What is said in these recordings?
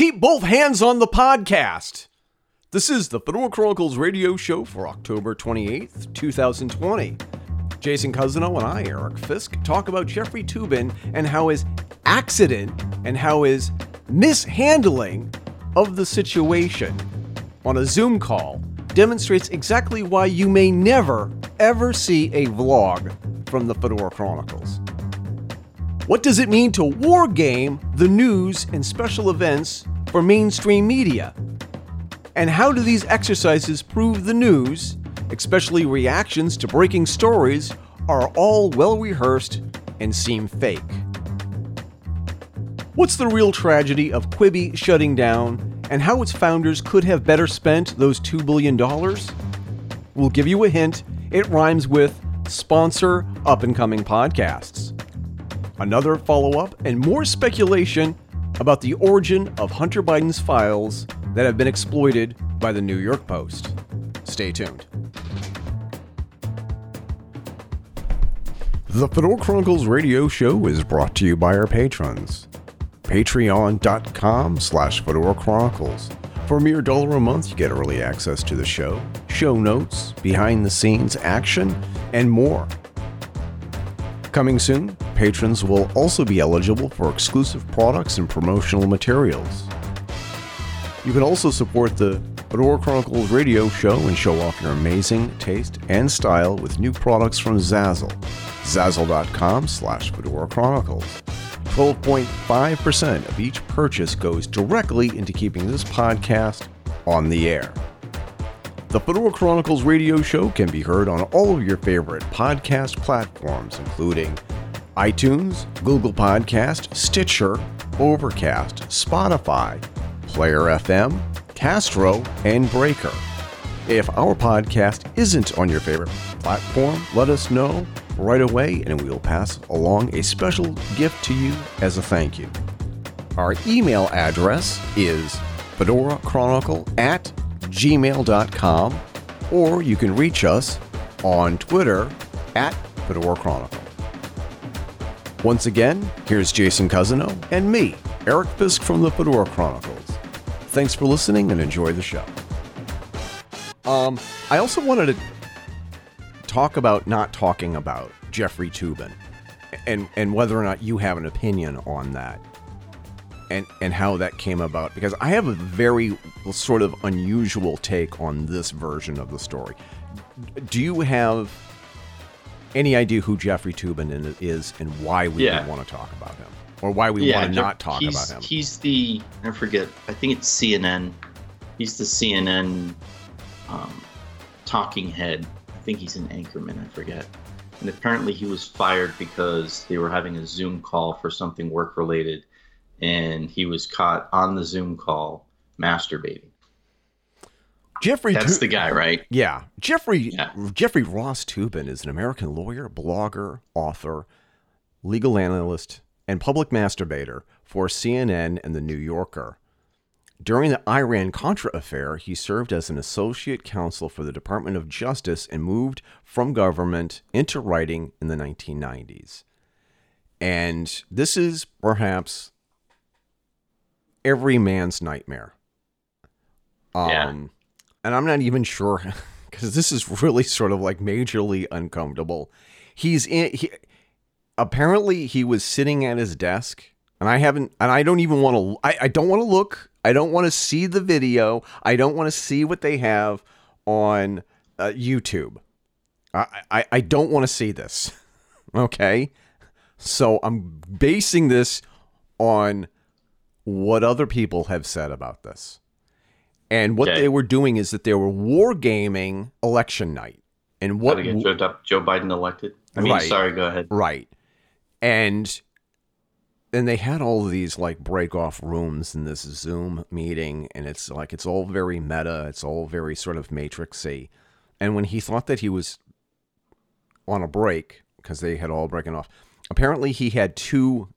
keep both hands on the podcast. This is the Fedora Chronicles radio show for October 28th, 2020. Jason Cousineau and I, Eric Fisk, talk about Jeffrey Toobin and how his accident and how his mishandling of the situation on a Zoom call demonstrates exactly why you may never, ever see a vlog from the Fedora Chronicles. What does it mean to war game the news and special events for mainstream media? And how do these exercises prove the news, especially reactions to breaking stories, are all well rehearsed and seem fake? What's the real tragedy of Quibi shutting down and how its founders could have better spent those $2 billion? We'll give you a hint. It rhymes with sponsor up and coming podcasts. Another follow up and more speculation about the origin of Hunter Biden's files that have been exploited by the New York Post. Stay tuned. The Fedora Chronicles radio show is brought to you by our patrons patreon.com slash Fedora Chronicles. For a mere dollar a month, you get early access to the show, show notes, behind the scenes action, and more. Coming soon, patrons will also be eligible for exclusive products and promotional materials. You can also support the Fedora Chronicles radio show and show off your amazing taste and style with new products from Zazzle. Zazzle.com slash Fedora Chronicles. 12.5% of each purchase goes directly into keeping this podcast on the air. The Fedora Chronicles radio show can be heard on all of your favorite podcast platforms, including iTunes, Google Podcast, Stitcher, Overcast, Spotify, Player FM, Castro, and Breaker. If our podcast isn't on your favorite platform, let us know right away and we will pass along a special gift to you as a thank you. Our email address is fedorachronicle at gmail.com or you can reach us on Twitter at Fedora Chronicle. Once again, here's Jason Cousineau and me, Eric Fisk from the Fedora Chronicles. Thanks for listening and enjoy the show. Um, I also wanted to talk about not talking about Jeffrey Toobin and and whether or not you have an opinion on that and and how that came about because I have a very sort of unusual take on this version of the story. Do you have any idea who Jeffrey Toobin is and why we Yeah. want to talk about him or why we want to not talk about him? He's the I forget. I think it's CNN. He's the CNN um, talking head. I think he's an anchorman. I forget. And apparently he was fired because they were having a Zoom call for something work related, and he was caught on the Zoom call masturbating. Jeffrey That's Too- the guy, right? Yeah, Jeffrey Yeah. Jeffrey Ross Toobin is an American lawyer, blogger, author, legal analyst, and public masturbator for CNN and the New Yorker. During the Iran Contra affair, he served as an associate counsel for the Department of Justice and moved from government into writing in the 1990s. And this is perhaps every man's nightmare. Um, Yeah. And I'm not even sure because this is really sort of like majorly uncomfortable. He's in. He, apparently, he was sitting at his desk, and I haven't, and I don't even want to. I, I don't want to look. I don't want to see the video. I don't want to see what they have on uh, YouTube. I, I, I don't want to see this. Okay. So I'm basing this on what other people have said about this. And what Okay. they were doing is that they were wargaming election night. And What get Joe, Joe Biden elected? I mean, Right. sorry. Go ahead. Right. And and they had all of these like break off rooms in this Zoom meeting, and it's like it's all very meta, it's all very sort of matrixy. And when he thought that he was on a break, because they had all broken off, apparently he had two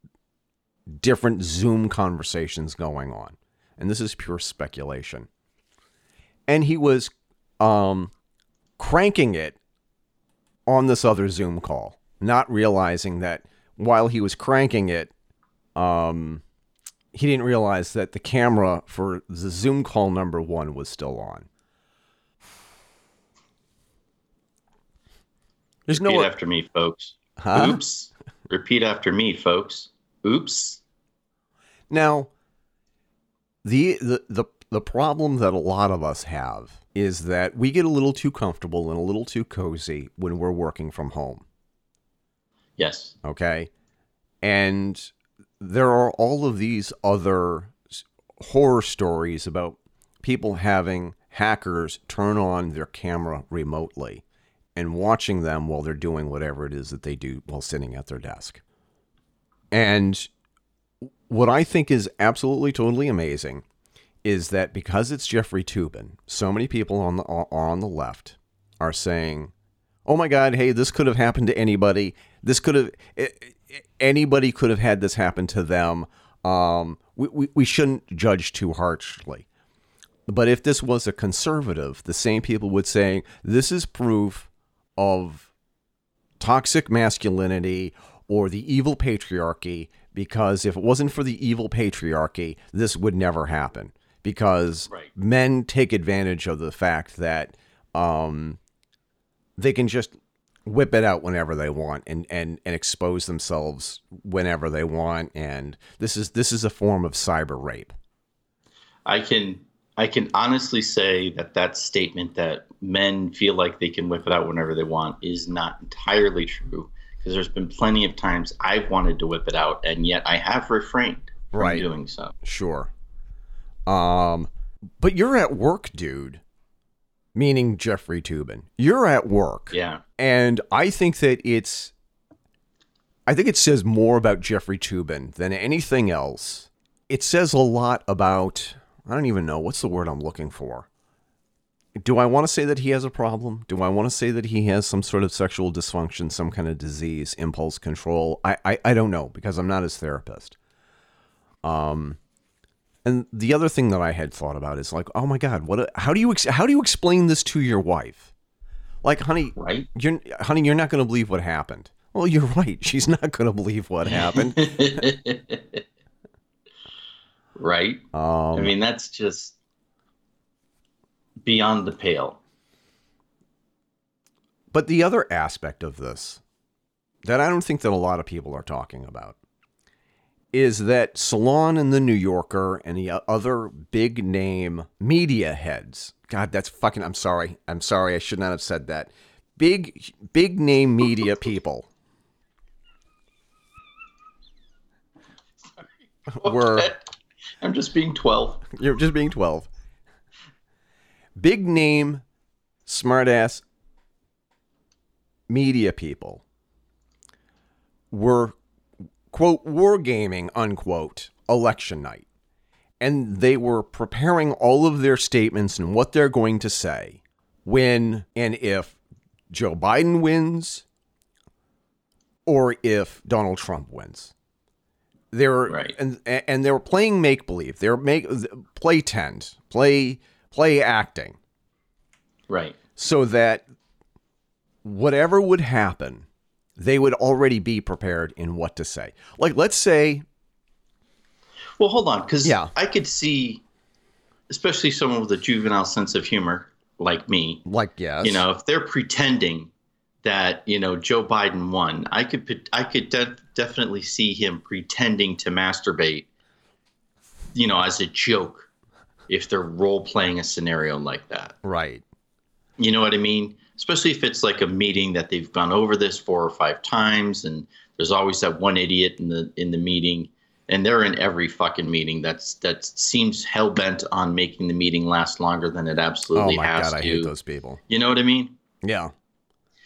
different Zoom conversations going on. And this is pure speculation. And he was um cranking it on this other Zoom call, not realizing that while he was cranking it, um, he didn't realize that the camera for the Zoom call number one was still on. There's Repeat no after me, folks. Huh? Oops. Repeat after me, folks. Oops. Now, the, the the the problem that a lot of us have is that we get a little too comfortable and a little too cozy when we're working from home. Yes. Okay, and there are all of these other horror stories about people having hackers turn on their camera remotely and watching them while they're doing whatever it is that they do while sitting at their desk. And what I think is absolutely totally amazing is that because it's Jeffrey Toobin, so many people on the on the left are saying, "Oh my God, hey, this could have happened to anybody. This could have anybody could have had this happen to them. Um, we, we we shouldn't judge too harshly." But if this was a conservative, the same people would say this is proof of toxic masculinity or the evil patriarchy because if it wasn't for the evil patriarchy, this would never happen because Right. men take advantage of the fact that um, they can just whip it out whenever they want and, and, and expose themselves whenever they want and this is this is a form of cyber rape. I can I can honestly say that that statement that men feel like they can whip it out whenever they want is not entirely true because there's been plenty of times I've wanted to whip it out and yet I have refrained from Right. doing so. Sure. Um, but you're at work, dude. Meaning Jeffrey Toobin. You're at work. Yeah. And I think that it's I think it says more about Jeffrey Toobin than anything else. It says a lot about I don't even know what's the word I'm looking for. Do I want to say that he has a problem? Do I want to say that he has some sort of sexual dysfunction, some kind of disease, impulse control? I, I, I don't know because I'm not his therapist. Um, and the other thing that I had thought about is like, oh my God, what? A, how do you ex- how do you explain this to your wife? Like, honey, Right? you're honey, you're not going to believe what happened. Well, you're right. She's not going to believe what happened. right? I Um, mean that's just beyond the pale. but the other aspect of this that I don't think that a lot of people are talking about is that Salon and the New Yorker and the other big name media heads. God, that's fucking. I'm sorry. I'm sorry. I should not have said that. Big, big name media people were. I'm just being 12. You're just being 12. Big name, smartass media people were, quote, wargaming, unquote, election night. And they were preparing all of their statements and what they're going to say when and if Joe Biden wins or if Donald Trump wins. They were Right. and and they were playing make believe. They were make play tend, play play acting, Right. so that whatever would happen, they would already be prepared in what to say. Like let's say, Well, hold on, because Yeah. I could see, especially someone with a juvenile sense of humor like me, like yes, you know, if they're pretending that you know Joe Biden won, I could put- I could de- definitely see him pretending to masturbate, you know, as a joke, if they're role playing a scenario like that. right, You know what I mean? Especially if it's like a meeting that they've gone over this four or five times, and there's always that one idiot in the in the meeting, and they're in every fucking meeting. That's that seems hell bent on making the meeting last longer than it absolutely oh my has god, I to. hate those people. You know what I mean? Yeah,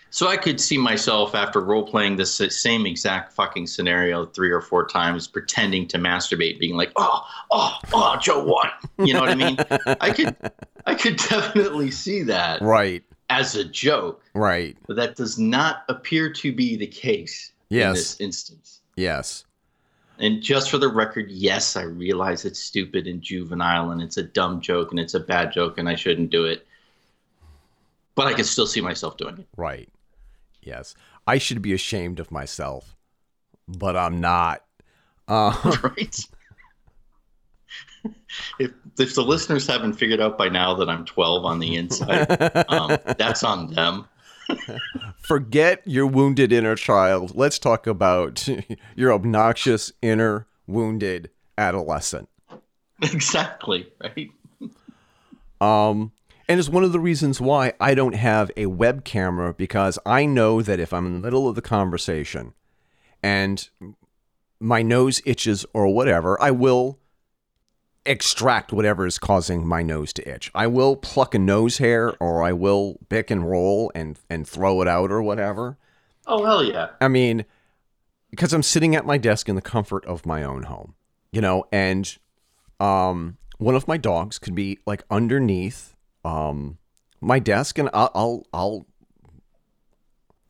So I could see myself after role playing this same exact fucking scenario three or four times, pretending to masturbate, being like, "Oh, oh, oh, Joe won." You know what I mean? I could, I could definitely see that right, as a joke, right, but that does not appear to be the case in Yes. this instance. yes, And just for the record, yes, I realize it's stupid and juvenile, and it's a dumb joke, and it's a bad joke, and I shouldn't do it. But I can still see myself doing it. right, yes. I should be ashamed of myself, but I'm not. Uh, right? if if the listeners haven't figured out by now that I'm 12 on the inside, um, that's on them. Forget your wounded inner child. Let's talk about your obnoxious inner wounded adolescent. Exactly, right? Um, and it's one of the reasons why I don't have a web camera because I know that if I'm in the middle of the conversation and my nose itches or whatever, I will extract whatever is causing my nose to itch. I will pluck a nose hair or I will pick and roll and and throw it out or whatever. Oh hell yeah. I mean, because I'm sitting at my desk in the comfort of my own home, you know, and um one of my dogs could be like underneath um my desk and I'll I'll I'll,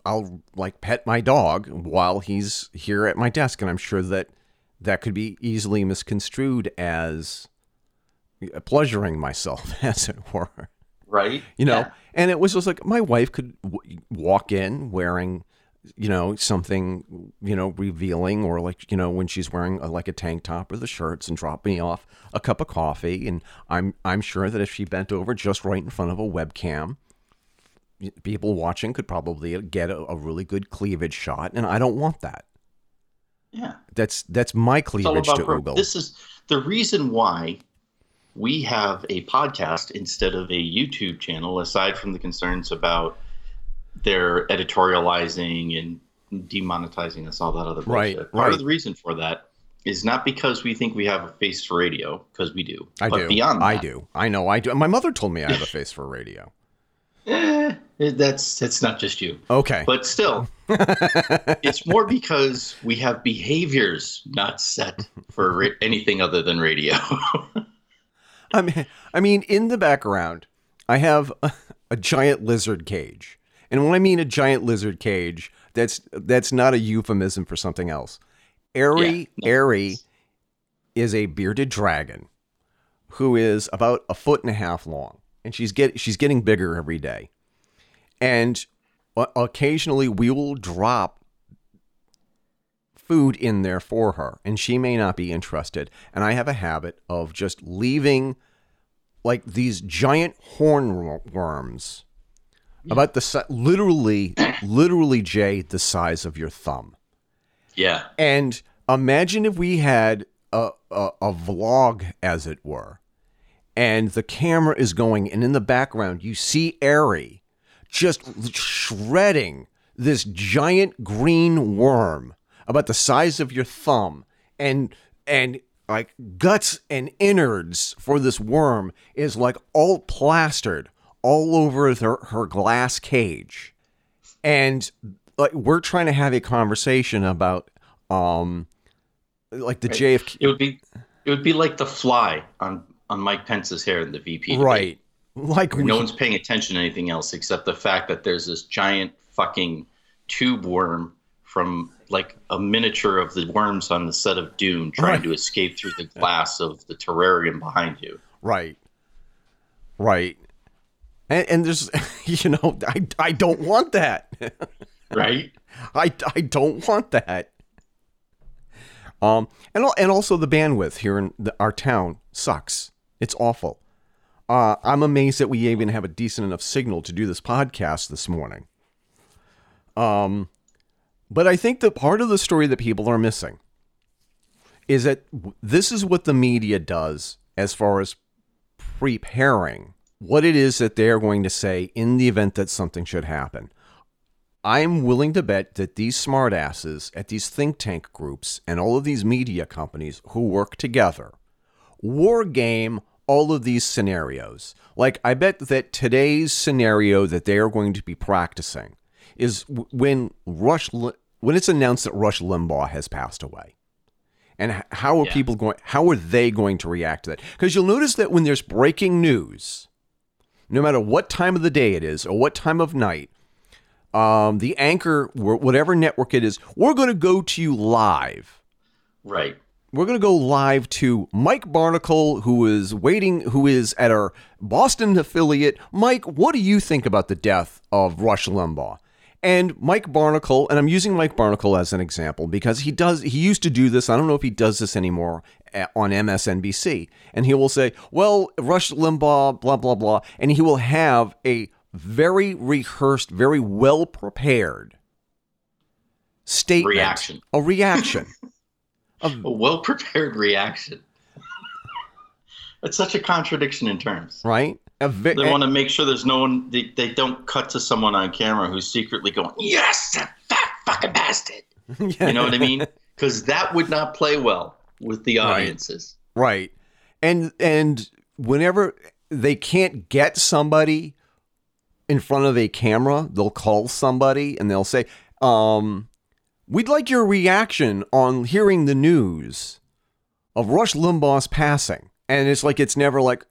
I'll like pet my dog while he's here at my desk and I'm sure that that could be easily misconstrued as pleasuring myself as it were Right? you know Yeah. and it was just like my wife could w- walk in wearing you know something you know revealing or like you know when she's wearing a, like a tank top or the shirts and drop me off a cup of coffee and i'm i'm sure that if she bent over just right in front of a webcam people watching could probably get a, a really good cleavage shot and i don't want that Yeah. that's that's my cleavage to pro- Oogle. This is the reason why we have a podcast instead of a YouTube channel, aside from the concerns about their editorializing and demonetizing us, all that other bullshit. Right, Part right. of the reason for that is not because we think we have a face for radio, because we do. I but do. Beyond that, I do. I know I do. My mother told me I have a face for radio. eh, that's that's not just you. Okay. But still, it's more because we have behaviors not set for ra- anything other than radio. I mean, I mean, in the background, I have a, a giant lizard cage, and when I mean a giant lizard cage, that's that's not a euphemism for something else. Airy, Yeah, Airy is a bearded dragon who is about a foot and a half long, and she's get she's getting bigger every day, and occasionally we will drop food in there for her, and she may not be interested. And I have a habit of just leaving like these giant hornworms about the si- literally, literally, Jay, the size of your thumb. yeah. And imagine if we had a, a, a vlog, as it were, and the camera is going, and in the background, you see Airy just shredding this giant green worm about the size of your thumb, and and like guts and innards for this worm is like all plastered all over her, her glass cage and like we're trying to have a conversation about um like the JFK It would be it would be like the fly on on Mike Pence's hair in the VP. debate, right like we, no one's paying attention to anything else except the fact that there's this giant fucking tube worm from like a miniature of the worms on the set of Dune trying Right. to escape through the glass of the terrarium behind you. right right and, and there's you know I, I don't want that. Right? I, I don't want that. Um and and also the bandwidth here in the, our town sucks. It's awful. Uh I'm amazed that we even have a decent enough signal to do this podcast this morning. Um but I think that part of the story that people are missing is that this is what the media does as far as preparing what it is that they're going to say in the event that something should happen. I'm willing to bet that these smartasses at these think tank groups and all of these media companies who work together war game all of these scenarios. Like, I bet that today's scenario that they are going to be practicing is when Rush, when it's announced that Rush Limbaugh has passed away. And how are Yeah. people going, how are they going to react to that? Because you'll notice that when there's breaking news, no matter what time of the day it is or what time of night, um, the anchor, whatever network it is, we're going to go to you live Right. we're going to go live to Mike Barnicle, who is waiting, who is at our Boston affiliate. Mike, what do you think about the death of Rush Limbaugh? And Mike Barnicle, and I'm using Mike Barnicle as an example because he does he used to do this. I don't know if he does this anymore eh, on MSNBC. And he will say, "Well, Rush Limbaugh, blah blah blah," and he will have a very rehearsed, very well prepared statement, Reaction. a reaction. A well prepared reaction. it's such a contradiction in terms. right? Ve- They want to make sure there's no one, they, they don't cut to someone on camera who's secretly going, Yes, that fat fucking bastard. You know what I mean? Because that would not play well with the Right. audiences. Right. And and whenever they can't get somebody in front of a camera, they'll call somebody and they'll say, um, we'd like your reaction on hearing the news of Rush Limbaugh's passing. And it's like it's never like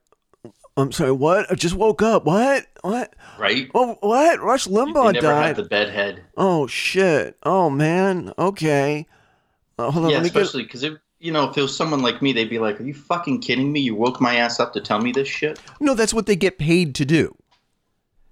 I'm sorry, what? I just woke up. What? What? Right? Oh, what? Rush Limbaugh never died. the bedhead. Oh shit. Oh man. Okay. Uh, hold on. Yeah, let me get. especially because, if you know, if it was someone like me, they'd be like, Are you fucking kidding me? You woke my ass up to tell me this shit? No, that's what they get paid to do.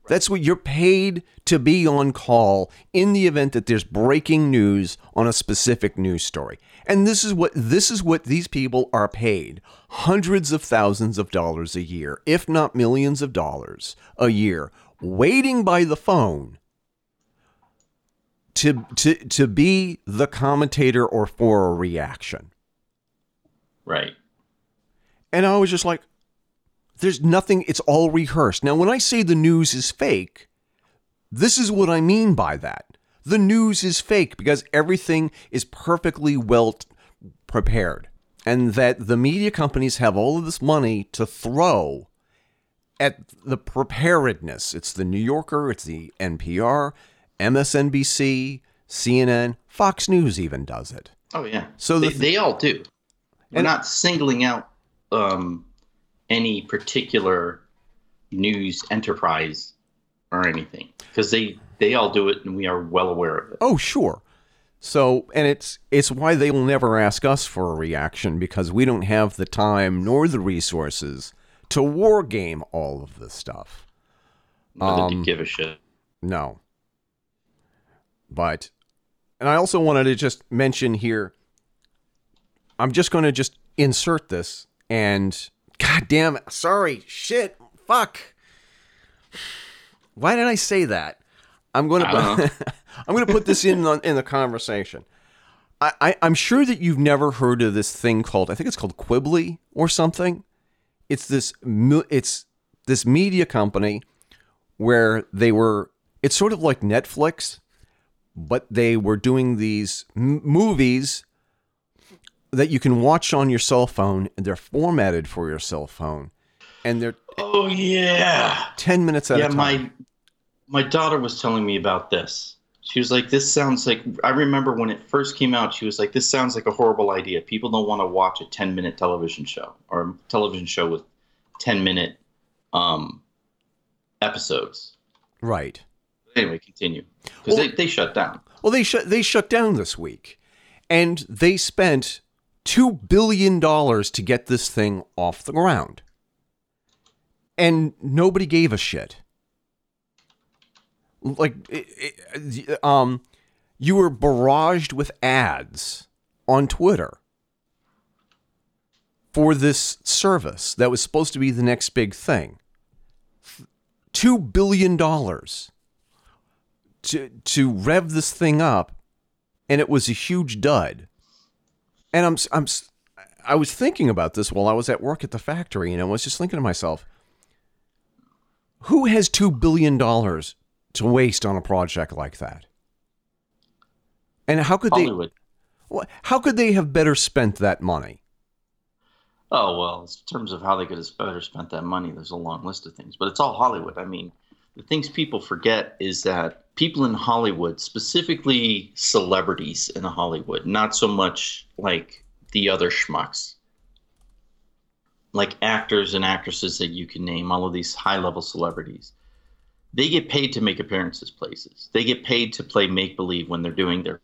That's what you're paid to be on call in the event that there's breaking news on a specific news story. And this is what this is what these people are paid. Hundreds of thousands of dollars a year, if not millions of dollars a year, waiting by the phone to to to be the commentator or for a reaction. Right. And I was just like, there's nothing, it's all rehearsed. Now, when I say the news is fake, this is what I mean by that. The news is fake because everything is perfectly well t- prepared. And that the media companies have all of this money to throw at the preparedness. It's the New Yorker, it's the NPR, MSNBC, CNN, Fox News even does it. Oh, yeah. So the they, th- they all do. We're And- not singling out um, any particular news enterprise or anything because they they all do it and we are well aware of it. Oh, sure. So, and it's it's why they will never ask us for a reaction because we don't have the time nor the resources to war game all of this stuff. Whether Um, to give a shit. No. But and I also wanted to just mention here I'm just going to just insert this and god damn it. Sorry. Shit. Fuck. Why did I say that? I'm going to I'm going to put this in the, in the conversation. I, I I'm sure that you've never heard of this thing called I think it's called Quibbly or something. It's this it's this media company where they were it's sort of like Netflix but they were doing these m- movies that you can watch on your cell phone and they're formatted for your cell phone and they're Oh yeah. 10 minutes at yeah, a time my my daughter was telling me about this. She was like, "This sounds like." I remember when it first came out. She was like, "This sounds like a horrible idea. People don't want to watch a ten-minute television show or a television show with ten-minute um, episodes." right Anyway, continue because Well- they, they shut down. well they shut they shut down this week and they spent 2 billion dollars to get this thing off the ground and nobody gave a shit like it, it, um you were barraged with ads on Twitter for this service that was supposed to be the next big thing. Two billion dollars to to rev this thing up, and it was a huge dud. And I'm I'm I was thinking about this while I was at work at the factory, and I was just thinking to myself, who has two billion dollars to waste on a project like that? And how could Hollywood. they? How could they have better spent that money? Oh well, in terms of how they could have better spent that money, there's a long list of things. But it's all Hollywood. I mean, the things people forget is that people in Hollywood, specifically celebrities in Hollywood, not so much like the other schmucks, like actors and actresses that you can name, all of these high-level celebrities. They get paid to make appearances places. They get paid to play make believe when they're doing their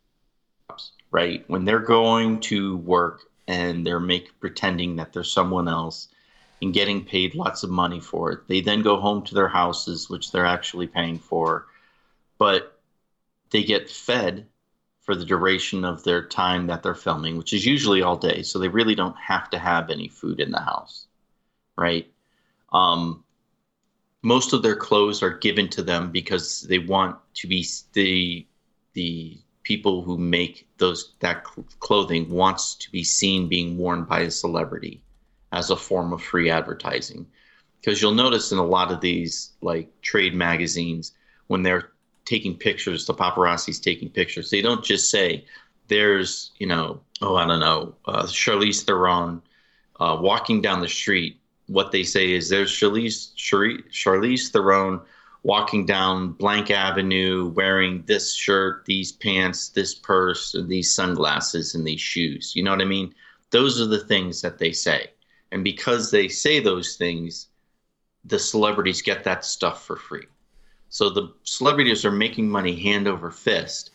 jobs, right? When they're going to work and they're make pretending that they're someone else and getting paid lots of money for it. They then go home to their houses, which they're actually paying for. But they get fed for the duration of their time that they're filming, which is usually all day. So they really don't have to have any food in the house, right? Um, most of their clothes are given to them because they want to be the the people who make those that clothing wants to be seen being worn by a celebrity as a form of free advertising because you'll notice in a lot of these like trade magazines when they're taking pictures the paparazzi's taking pictures. They don't just say there's you know oh i don't know uh, charlize theron uh, walking down the street. What they say is there's charlize, charlize theron walking down blank avenue wearing this shirt these pants this purse and these sunglasses and these shoes. You know what i mean? Those are the things that they say. And because they say those things the celebrities get that stuff for free. So the celebrities are making money hand over fist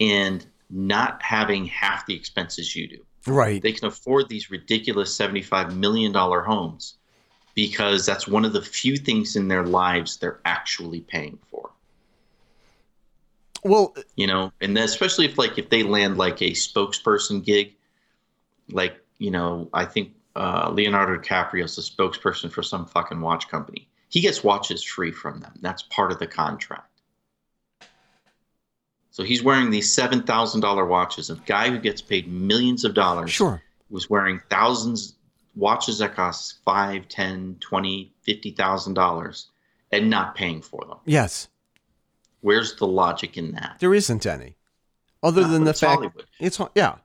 and not having half the expenses you do. Right. They can afford these ridiculous $75 million homes because that's one of the few things in their lives they're actually paying for. Well, you know, and especially if like if they land like a spokesperson gig, like, you know, I think uh, Leonardo DiCaprio is the spokesperson for some fucking watch company. He gets watches free from them. That's part of the contract. So he's wearing these seven thousand dollar watches. A guy who gets paid millions of dollars sure. was wearing thousands watches that cost five, ten, twenty, fifty thousand dollars and not paying for them. Yes. Where's the logic in that? There isn't any. Other no, than the fact Hollywood. it's yeah.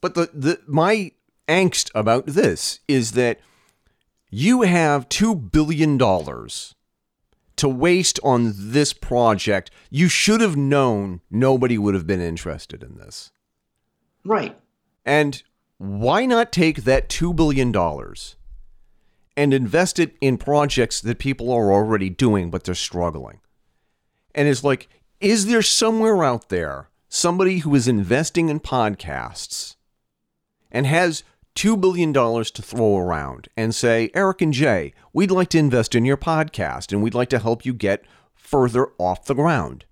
But the, the my angst about this is that you have $2 billion to waste on this project. You should have known nobody would have been interested in this. Right. And why not take that $2 billion and invest it in projects that people are already doing, but they're struggling? And it's like, is there somewhere out there somebody who is investing in podcasts and has $2 billion to throw around and say, Eric and Jay, we'd like to invest in your podcast and we'd like to help you get further off the ground.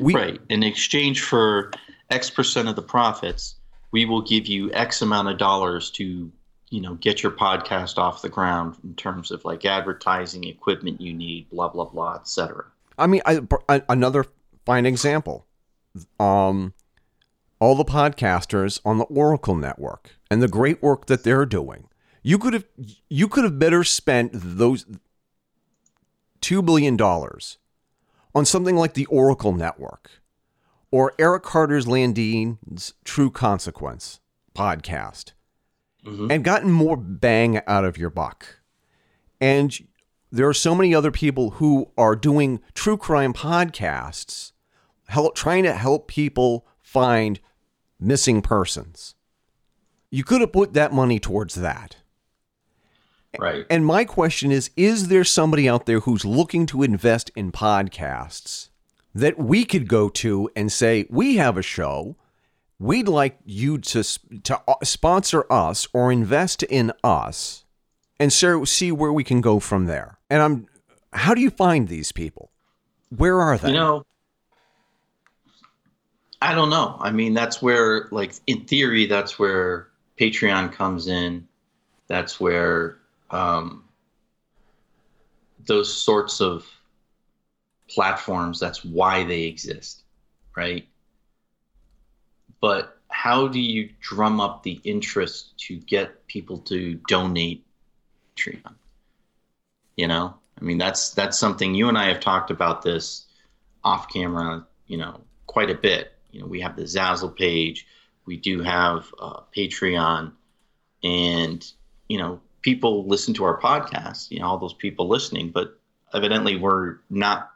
We- right. In exchange for X percent of the profits, we will give you X amount of dollars to, you know, get your podcast off the ground in terms of like advertising equipment you need, blah, blah, blah, etc. I mean, I, I, another fine example. Um, all the podcasters on the Oracle network and the great work that they're doing. You could have you could have better spent those 2 billion dollars on something like the Oracle network or Eric Carter's Landine's True Consequence podcast mm-hmm. and gotten more bang out of your buck. And there are so many other people who are doing true crime podcasts help trying to help people find missing persons. You could have put that money towards that. Right. And my question is Is there somebody out there who's looking to invest in podcasts that we could go to and say, We have a show. We'd like you to, to uh, sponsor us or invest in us and so see where we can go from there. And I'm, how do you find these people? Where are they? You know, I don't know. I mean, that's where, like, in theory, that's where Patreon comes in. That's where um, those sorts of platforms, that's why they exist, right? But how do you drum up the interest to get people to donate Patreon? You know, I mean, that's that's something you and I have talked about this off camera, you know, quite a bit you know, we have the Zazzle page, we do have uh, Patreon, and you know, people listen to our podcast. You know, all those people listening, but evidently we're not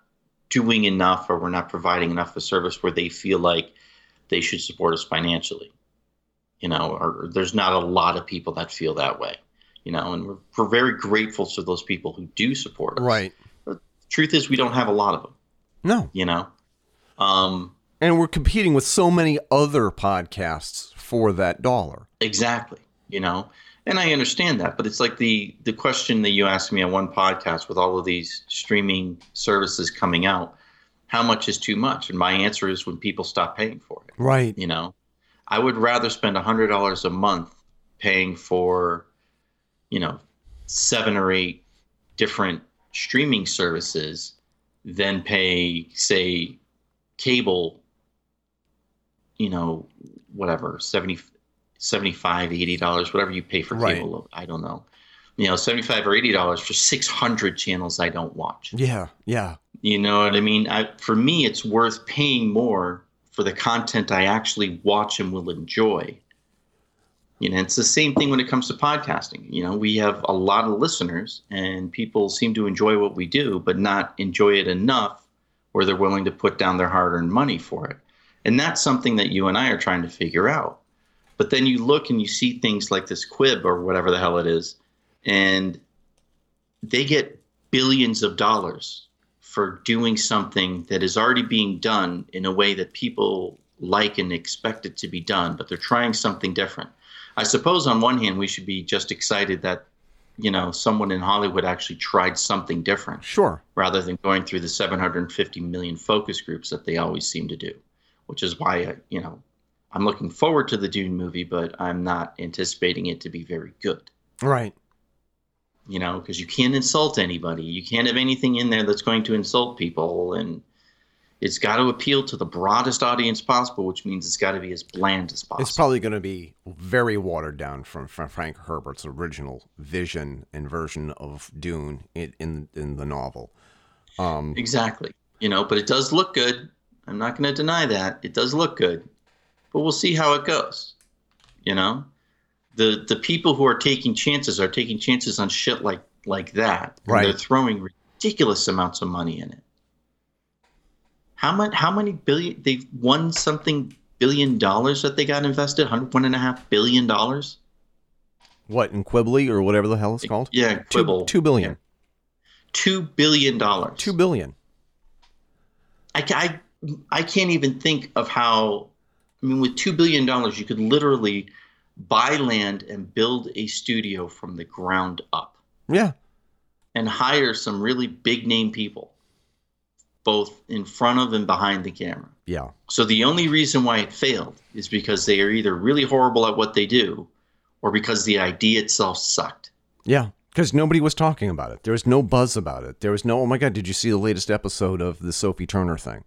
doing enough, or we're not providing enough of a service where they feel like they should support us financially. You know, or there's not a lot of people that feel that way. You know, and we're, we're very grateful to those people who do support us. Right. But the truth is, we don't have a lot of them. No. You know, um, and we're competing with so many other podcasts for that dollar. Exactly. You know, and I understand that, but it's like the the question that you asked me on one podcast with all of these streaming services coming out. how much is too much? And my answer is when people stop paying for it. Right. You know, I would rather spend hundred dollars a month paying for, you know, seven or eight different streaming services than pay, say, cable, you know, whatever, 70, 75 $80, whatever you pay for Right. cable. I don't know. You know, 75 or $80 for 600 channels I don't watch. Yeah. Yeah. You know what I mean? I, for me, it's worth paying more for the content I actually watch and will enjoy. You know, it's the same thing when it comes to podcasting. You know, we have a lot of listeners, and people seem to enjoy what we do, but not enjoy it enough where they're willing to put down their hard earned money for it. And that's something that you and I are trying to figure out. But then you look and you see things like this Quib or whatever the hell it is, and they get billions of dollars for doing something that is already being done in a way that people like and expect it to be done, but they're trying something different. I suppose on one hand we should be just excited that you know someone in Hollywood actually tried something different Sure. rather than going through the 750 million focus groups that they always seem to do, which is why I, you know I'm looking forward to the Dune movie, but I'm not anticipating it to be very good Right. you know, because you can't insult anybody. You can't have anything in there that's going to insult people, and it's got to appeal to the broadest audience possible, which means it's got to be as bland as possible. It's probably going to be very watered down from, from Frank Herbert's original vision and version of Dune in in, in the novel. Um, exactly, you know, but it does look good. I'm not going to deny that it does look good, but we'll see how it goes. You know, the the people who are taking chances are taking chances on shit like like that. and Right. They're throwing ridiculous amounts of money in it. How much? How many billion? They've won something billion dollars that they got invested. One one and a half billion dollars. what in Quibbly or whatever the hell it's called? Yeah, Two, two billion. Two billion dollars. Two billion. I, I, I can't even think of how. I mean, with two billion dollars, you could literally buy land and build a studio from the ground up, Yeah. and hire some really big name people, both in front of and behind the camera. Yeah. So the only reason why it failed is because they are either really horrible at what they do, or because the idea itself sucked. Yeah. Because nobody was talking about it. There was no buzz about it. There was no, oh my God, did you see the latest episode of the Sophie Turner thing?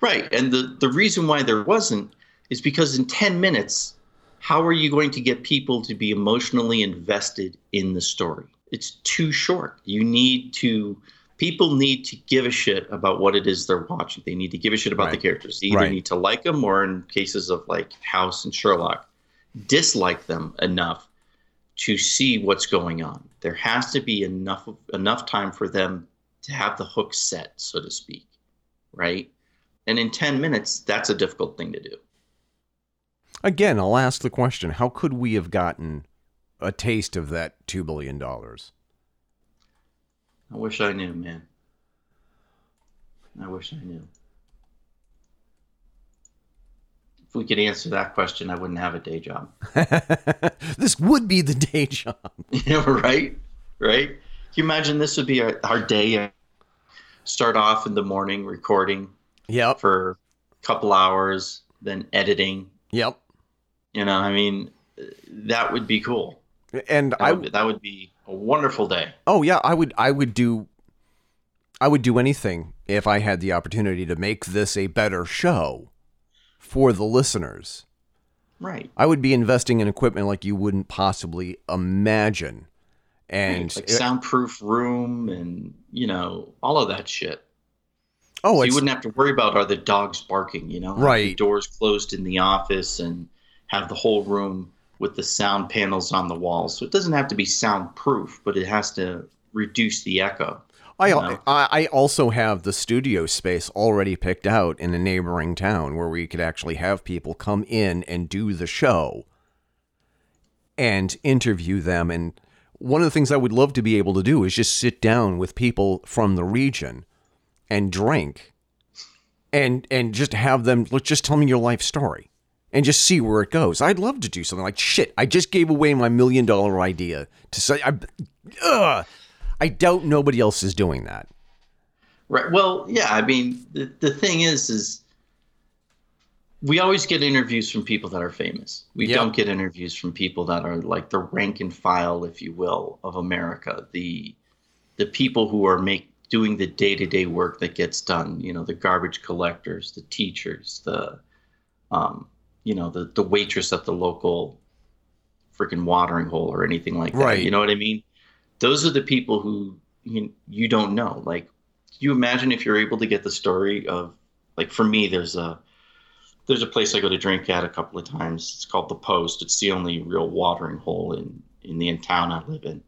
Right. And the, the reason why there wasn't is because in 10 minutes, how are you going to get people to be emotionally invested in the story? It's too short. You need to, people need to give a shit about what it is they're watching. They need to give a shit about the characters. They either Right. need to like them or, in cases of like House and Sherlock, dislike them enough to see what's going on. There has to be enough enough time for them to have the hook set, so to speak, right? And in 10 minutes, that's a difficult thing to do. Again, I'll ask the question how could we have gotten a taste of that $2 billion? I wish I knew, man. I wish I knew. If we could answer that question, I wouldn't have a day job. this would be the day job. Yeah, right? Right? Can you imagine this would be our, our day? Uh, start off in the morning recording Yep. for a couple hours, then editing. Yep. You know, I mean, that would be cool. And That, I would, that would be a wonderful day. Oh yeah, I would I would do I would do anything if I had the opportunity to make this a better show for the listeners. Right. I would be investing in equipment like you wouldn't possibly imagine. And like soundproof room and, you know, all of that shit. Oh, so you wouldn't have to worry about are the dogs barking, you know? Have the Right. doors closed in the office and have the whole room with the sound panels on the walls. So it doesn't have to be soundproof, but it has to reduce the echo. I I also have the studio space already picked out in a neighboring town where we could actually have people come in and do the show and interview them. And one of the things I would love to be able to do is just sit down with people from the region and drink and and just have them let's just tell me your life story and just see where it goes. I'd love to do something like shit. I just gave away my million dollar idea to say I ugh, I doubt nobody else is doing that. Right. Well, yeah. I mean, the the thing is, is we always get interviews from people that are famous. We Yep. don't get interviews from people that are like the rank and file, if you will, of America. The the people who are make doing the day to day work that gets done. You know, the garbage collectors, the teachers, the um, you know, the the waitress at the local freaking watering hole or anything like that. Right. You know what I mean? Those are the people who you, you don't know. Like, you imagine if you're able to get the story of like for me, there's a there's a place I go to drink at a couple of times. It's called the Post. It's the only real watering hole in in the in town I live in.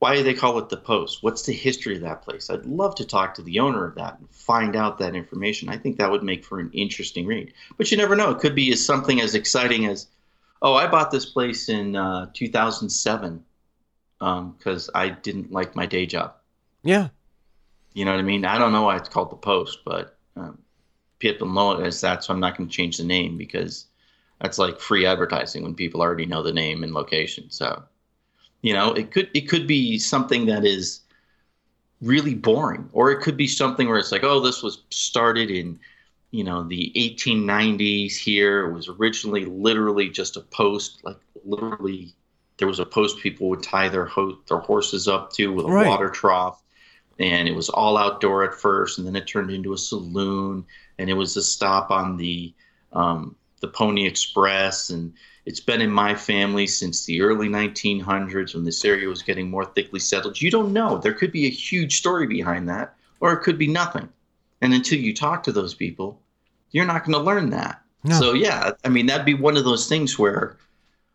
Why do they call it the Post? What's the history of that place? I'd love to talk to the owner of that and find out that information. I think that would make for an interesting read. But you never know. It could be as something as exciting as, oh, I bought this place in uh, 2007 because um, I didn't like my day job. Yeah. You know what I mean? I don't know why it's called the Post, but um, people know it as that, so I'm not going to change the name because that's like free advertising when people already know the name and location. So, you know, it could it could be something that is really boring, or it could be something where it's like, oh, this was started in, you know, the 1890s. Here it was originally literally just a post, like literally there was a post people would tie their ho- their horses up to with a Right. water trough and it was all outdoor at first and then it turned into a saloon and it was a stop on the um, the pony express and it's been in my family since the early 1900s when this area was getting more thickly settled you don't know there could be a huge story behind that or it could be nothing and until you talk to those people you're not going to learn that No. so yeah i mean that'd be one of those things where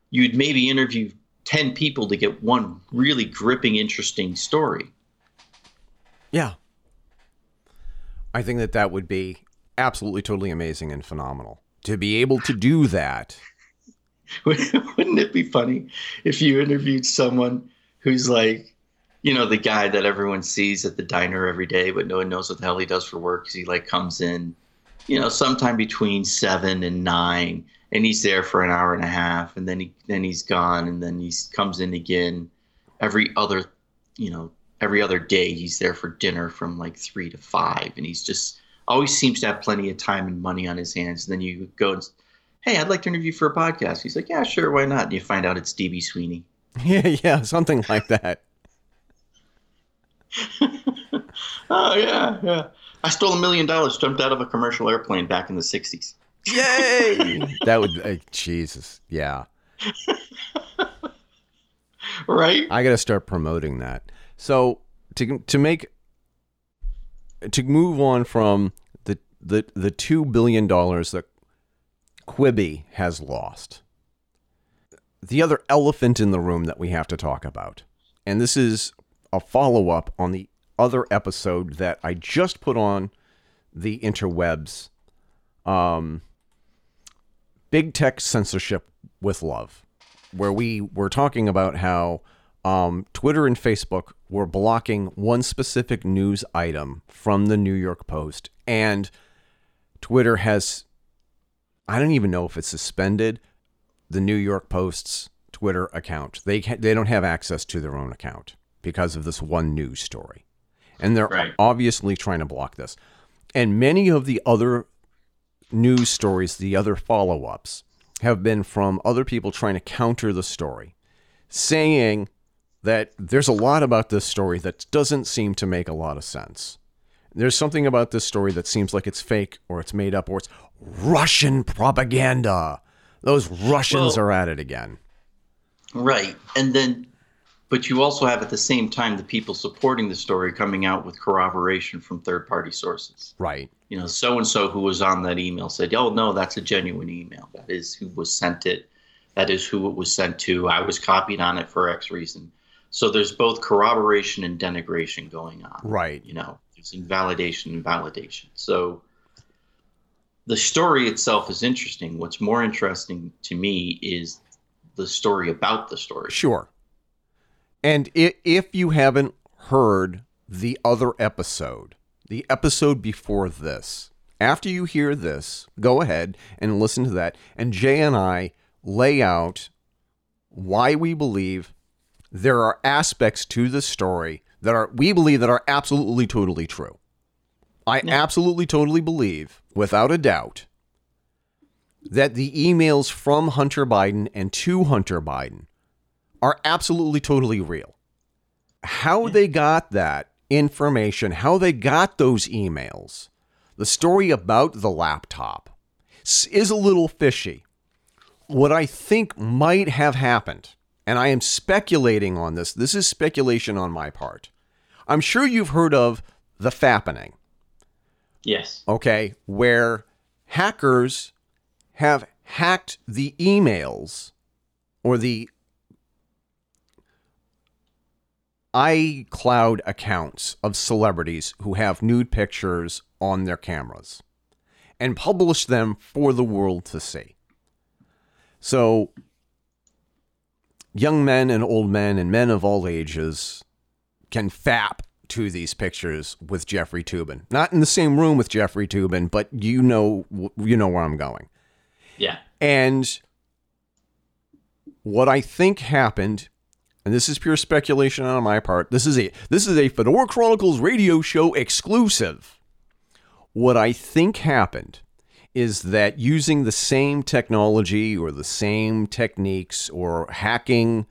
you'd maybe interview 10 people to get one really gripping interesting story Yeah. I think that that would be absolutely totally amazing and phenomenal to be able to do that. Wouldn't it be funny if you interviewed someone who's like, you know, the guy that everyone sees at the diner every day, but no one knows what the hell he does for work because he like comes in, you know, sometime between seven and nine, and he's there for an hour and a half, and then he then he's gone, and then he comes in again every other, you know, every other day. He's there for dinner from like three to five, and he's just always seems to have plenty of time and money on his hands. And then you go and hey, I'd like to interview for a podcast. He's like, yeah, sure, why not? And you find out it's DB Sweeney. Yeah, yeah, something like that. Oh yeah, yeah. I stole a million dollars, jumped out of a commercial airplane back in the '60s. Yay! that would uh, Jesus. Yeah. Right? I got to start promoting that. So to to make to move on from the the the 2 billion dollars that Quibi has lost. The other elephant in the room that we have to talk about. And this is a follow-up on the other episode that I just put on the interwebs um big tech censorship with love where we were talking about how um, Twitter and Facebook were blocking one specific news item from the New York Post, and Twitter has, I don't even know if it's suspended the New York Post's Twitter account. They ca- they don't have access to their own account because of this one news story, and they're Right. obviously trying to block this. And many of the other news stories, the other follow ups, have been from other people trying to counter the story, saying that there's a lot about this story that doesn't seem to make a lot of sense. There's something about this story that seems like it's fake or it's made up or it's Russian propaganda. Those Russians Well- are at it again. Right. And then, but you also have at the same time the people supporting the story coming out with corroboration from third party sources. Right. You know, so and so who was on that email said, oh, no, that's a genuine email. That is who was sent it. That is who it was sent to. I was copied on it for X reason. So there's both corroboration and denigration going on. Right. you know there's invalidation and validation so the story itself is interesting what's more interesting to me is the story about the story Sure. And if you haven't heard the other episode, the episode before this, after you hear this, go ahead and listen to that. And Jay and I lay out why we believe there are aspects to the story that are we believe that are absolutely totally true. I Yeah. absolutely totally believe, without a doubt, that the emails from Hunter Biden and to Hunter Biden are absolutely totally real. How they got that information, how they got those emails, the story about the laptop is a little fishy. What I think might have happened, and I am speculating on this, this is speculation on my part. I'm sure you've heard of the fappening Yes. okay, where hackers have hacked the emails or the iCloud accounts of celebrities who have nude pictures on their cameras and published them for the world to see. So, young men and old men and men of all ages can fap to these pictures with Jeffrey Toobin. Not in the same room with Jeffrey Toobin, but you know you know where I'm going. Yeah. And what I think happened, and this is pure speculation on my part. This is a this is a Fedora Chronicles radio show exclusive. What I think happened is that using the same technology or the same techniques or hacking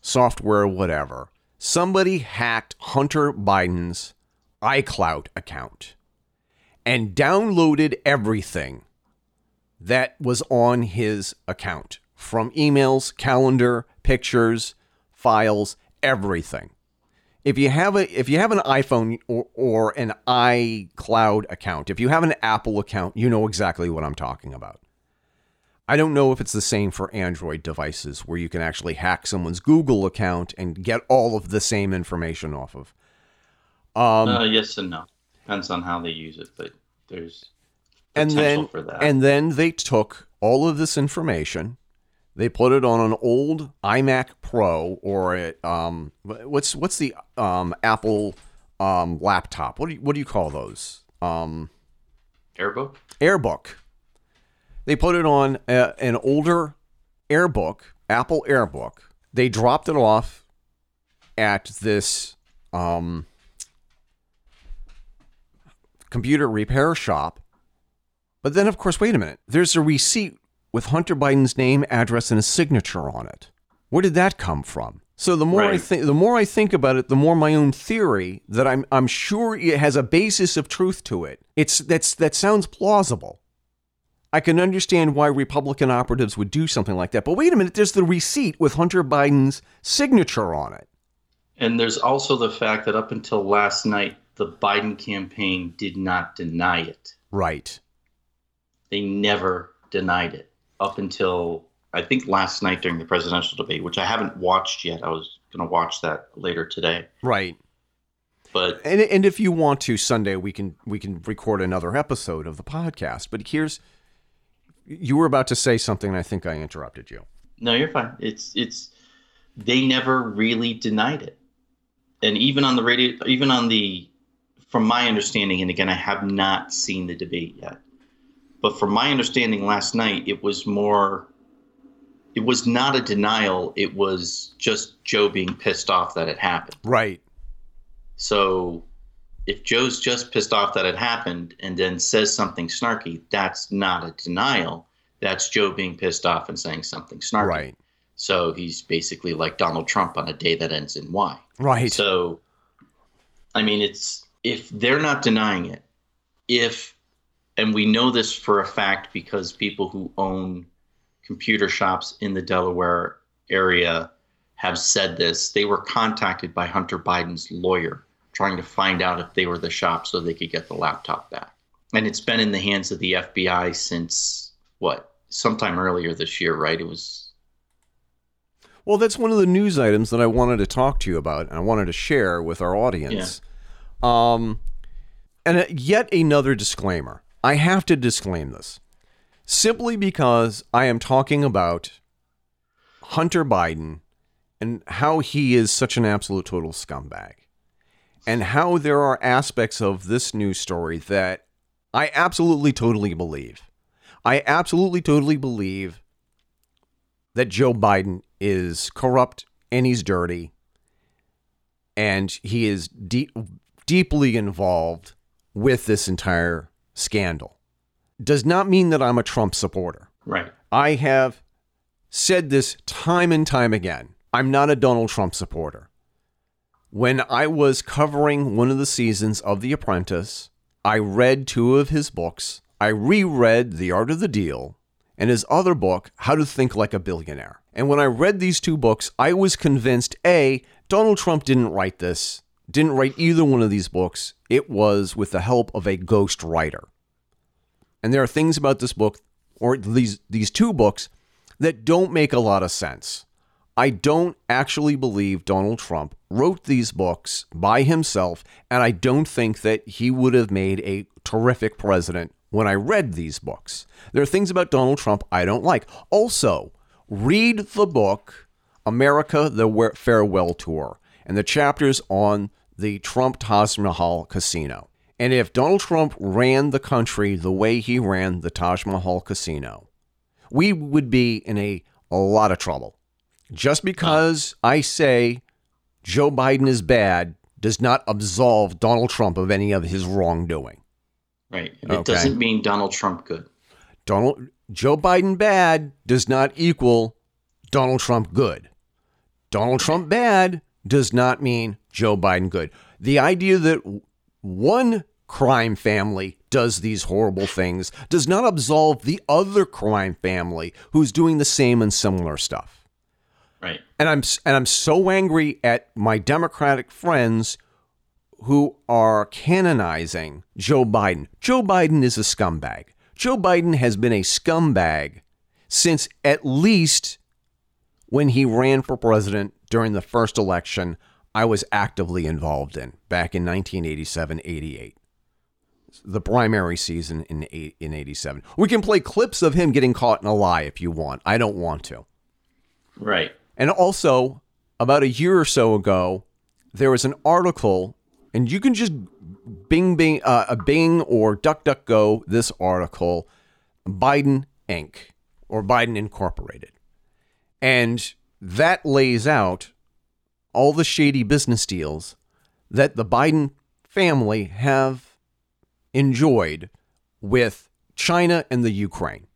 software, whatever, somebody hacked Hunter Biden's iCloud account and downloaded everything that was on his account from emails, calendar, pictures, files, everything. If you have a if you have an iPhone or, or an iCloud account, if you have an Apple account, you know exactly what I'm talking about. I don't know if it's the same for Android devices where you can actually hack someone's Google account and get all of the same information off of. Um, uh, yes and no. Depends on how they use it, but there's and then for that. and then they took all of this information they put it on an old iMac Pro or a, um what's what's the um Apple um laptop what do you, what do you call those um Airbook. AirBook they put it on a, an older AirBook Apple AirBook they dropped it off at this um computer repair shop but then, of course, wait a minute. There's a receipt with Hunter Biden's name, address, and a signature on it. Where did that come from? So the more I think, the more I think about it, the more my own theory that I'm I'm sure it has a basis of truth to it. It's that's that sounds plausible. I can understand why Republican operatives would do something like that. But wait a minute, there's the receipt with Hunter Biden's signature on it. And there's also the fact that up until last night, the Biden campaign did not deny it. Right. They never denied it up until I think last night during the presidential debate, which I haven't watched yet. I was going to watch that later today. Right. But And and if you want to Sunday we can we can record another episode of the podcast. But here's you were about to say something and I think I interrupted you. no, you're fine. It's it's they never really denied it. And even on the radio, even on the, from my understanding, and again, I have not seen the debate yet, but from my understanding last night, it was more, it was not a denial. It was just Joe being pissed off that it happened. Right. So if Joe's just pissed off that it happened and then says something snarky, that's not a denial. That's Joe being pissed off and saying something snarky. Right. So he's basically like Donald Trump on a day that ends in Y. Right. So, I mean, it's if they're not denying it, if, and we know this for a fact because people who own computer shops in the Delaware area have said this, they were contacted by Hunter Biden's lawyer trying to find out if they were the shop so they could get the laptop back. And it's been in the hands of the FBI since what? Sometime earlier this year, right? It was Well, that's one of the news items that I wanted to talk to you about and I wanted to share with our audience. Yeah. Um, and uh, yet another disclaimer. I have to disclaim this simply because I am talking about Hunter Biden and how he is such an absolute total scumbag, and how there are aspects of this news story that I absolutely totally believe. I absolutely totally believe that Joe Biden is corrupt and he's dirty and he is deep, deeply involved with this entire scandal. Does not mean that I'm a Trump supporter. Right. I have said this time and time again. I'm not a Donald Trump supporter. When I was covering one of the seasons of The Apprentice, I read two of his books. I reread The Art of the Deal and his other book, How to Think Like a Billionaire. And when I read these two books, I was convinced A, Donald Trump didn't write this, didn't write either one of these books. It was with the help of a ghost writer. And there are things about this book, or these, these two books, that don't make a lot of sense. I don't actually believe Donald Trump wrote these books by himself, and I don't think that he would have made a terrific president when I read these books. There are things about Donald Trump I don't like. Also, read the book America the Farewell Tour and the chapters on the Trump Taj Mahal casino. And if Donald Trump ran the country the way he ran the Taj Mahal casino, we would be in a, a lot of trouble. Just because I say Joe Biden is bad does not absolve Donald Trump of any of his wrongdoing. Right. It doesn't mean Donald Trump good. Donald Joe Biden bad does not equal Donald Trump good. Donald Trump bad does not mean Joe Biden good. The idea that one crime family does these horrible things does not absolve the other crime family who's doing the same and similar stuff. Right. And I'm and I'm so angry at my Democratic friends who are canonizing Joe Biden. Joe Biden is a scumbag. Joe Biden has been a scumbag since at least when he ran for president during the first election I was actively involved in back in 1987 88. The primary season in in 87. We can play clips of him getting caught in a lie if you want. I don't want to. Right. And also, about a year or so ago, there was an article and you can just Bing Bing uh, a Bing or DuckDuckGo this article, Biden Inc. or Biden Incorporated, and that lays out all the shady business deals that the Biden family have enjoyed with China and the Ukraine.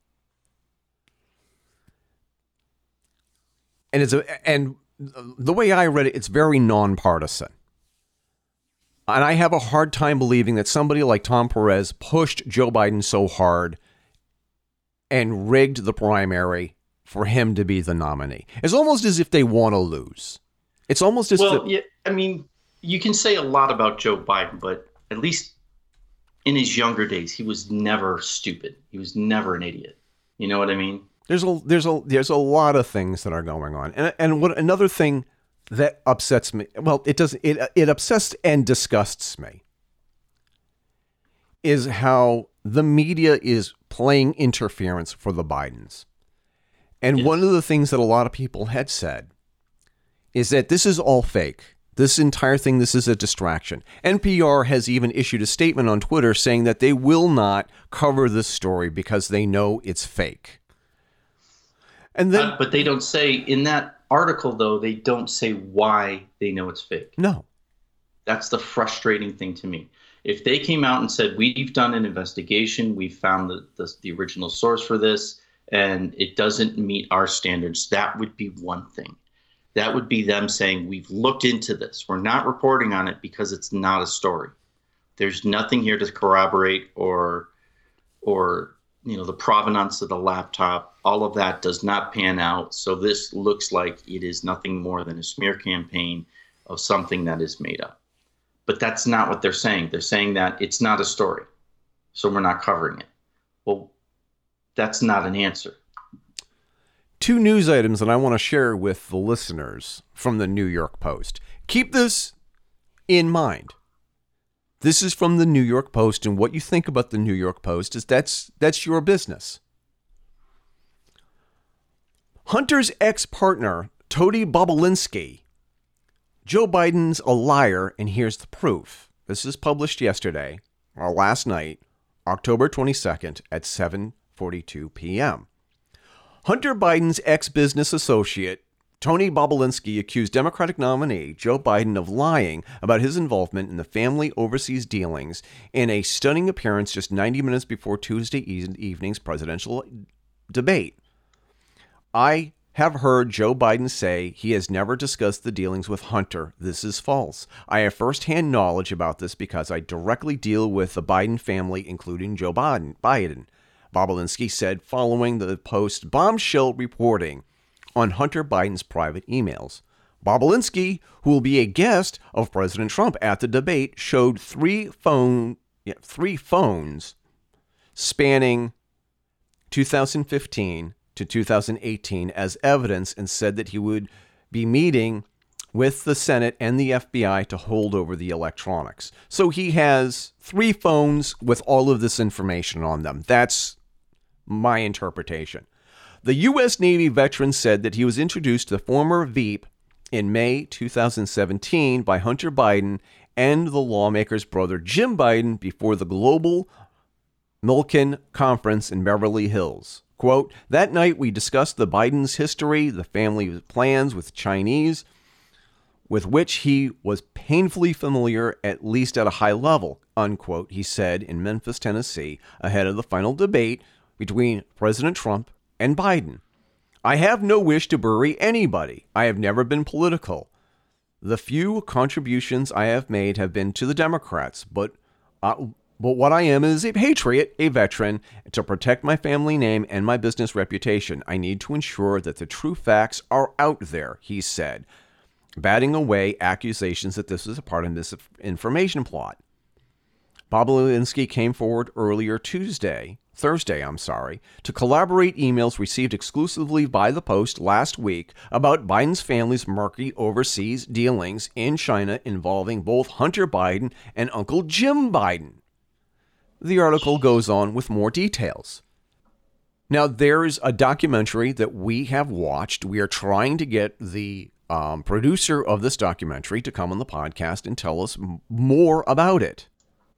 And it's a and the way I read it, it's very nonpartisan. And I have a hard time believing that somebody like Tom Perez pushed Joe Biden so hard and rigged the primary for him to be the nominee. It's almost as if they want to lose. It's almost as well. The- yeah, I mean, you can say a lot about Joe Biden, but at least in his younger days, he was never stupid. He was never an idiot. You know what I mean? There's a there's a there's a lot of things that are going on, and and what another thing that upsets me. Well, it does it it upsets and disgusts me. Is how the media is playing interference for the Bidens. And one of the things that a lot of people had said is that this is all fake. This entire thing, this is a distraction. NPR has even issued a statement on Twitter saying that they will not cover this story because they know it's fake. And then, uh, but they don't say in that article, though, they don't say why they know it's fake. No. That's the frustrating thing to me. If they came out and said, We've done an investigation, we found the, the, the original source for this, and it doesn't meet our standards, that would be one thing. That would be them saying, We've looked into this. We're not reporting on it because it's not a story. There's nothing here to corroborate or or you know the provenance of the laptop all of that does not pan out. So this looks like it is nothing more than a smear campaign of something that is made up. But that's not what they're saying. They're saying that it's not a story. So we're not covering it. Well that's not an answer. Two news items that i want to share with the listeners from the new york post. Keep this in mind this is from the New York Post, and what you think about the New York Post is that's that's your business. Hunter's ex-partner, Tony Bobulinski. Joe Biden's a liar, and here's the proof. This is published yesterday, or last night, October 22nd at 7:42 p.m. Hunter Biden's ex-business associate, Tony Bobulinski accused Democratic nominee Joe Biden of lying about his involvement in the family overseas dealings in a stunning appearance just 90 minutes before Tuesday evening's presidential debate. I have heard Joe Biden say he has never discussed the dealings with Hunter. This is false. I have firsthand knowledge about this because I directly deal with the Biden family, including Joe Biden. Biden. Bobulinski said following the post bombshell reporting on Hunter Biden's private emails. Bobulinski, who will be a guest of President Trump at the debate, showed three phone yeah, three phones spanning 2015 to 2018 as evidence and said that he would be meeting with the Senate and the FBI to hold over the electronics. So he has three phones with all of this information on them. That's my interpretation. The U.S. Navy veteran said that he was introduced to the former Veep in May 2017 by Hunter Biden and the lawmaker's brother Jim Biden before the Global Milken Conference in Beverly Hills. Quote, that night we discussed the Biden's history, the family's plans with Chinese, with which he was painfully familiar, at least at a high level, unquote, he said in Memphis, Tennessee, ahead of the final debate between President Trump and Biden. I have no wish to bury anybody. I have never been political. The few contributions I have made have been to the Democrats, but uh, but what I am is a patriot, a veteran. To protect my family name and my business reputation, I need to ensure that the true facts are out there, he said, batting away accusations that this was a part of this information plot. Bobulinski came forward earlier Tuesday Thursday, I'm sorry, to collaborate emails received exclusively by the Post last week about Biden's family's murky overseas dealings in China involving both Hunter Biden and Uncle Jim Biden. The article goes on with more details. Now, there's a documentary that we have watched. We are trying to get the um, producer of this documentary to come on the podcast and tell us m- more about it.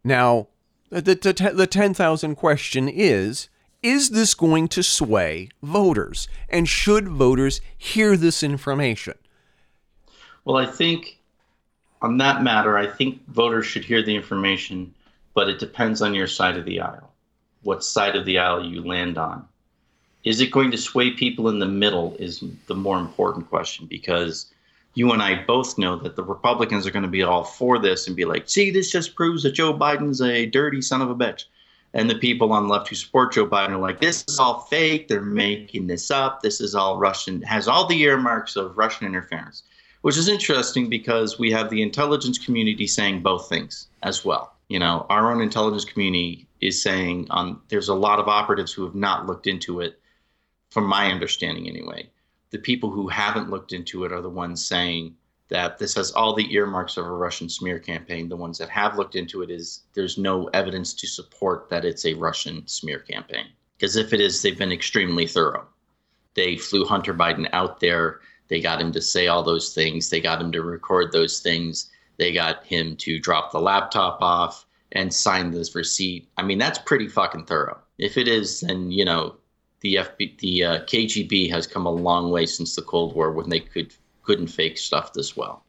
Now, the, the, the 10,000 question is Is this going to sway voters? And should voters hear this information? Well, I think on that matter, I think voters should hear the information, but it depends on your side of the aisle, what side of the aisle you land on. Is it going to sway people in the middle? Is the more important question because you and I both know that the Republicans are going to be all for this and be like, see, this just proves that Joe Biden's a dirty son of a bitch. And the people on the left who support Joe Biden are like, this is all fake. They're making this up. This is all Russian, has all the earmarks of Russian interference, which is interesting because we have the intelligence community saying both things as well. You know, our own intelligence community is saying um, there's a lot of operatives who have not looked into it, from my understanding anyway the people who haven't looked into it are the ones saying that this has all the earmarks of a Russian smear campaign. The ones that have looked into it is there's no evidence to support that it's a Russian smear campaign. Because if it is, they've been extremely thorough. They flew Hunter Biden out there. They got him to say all those things. They got him to record those things. They got him to drop the laptop off and sign this receipt. I mean, that's pretty fucking thorough. If it is, then, you know, the FB, the uh, KGB has come a long way since the Cold War when they could couldn't fake stuff this well.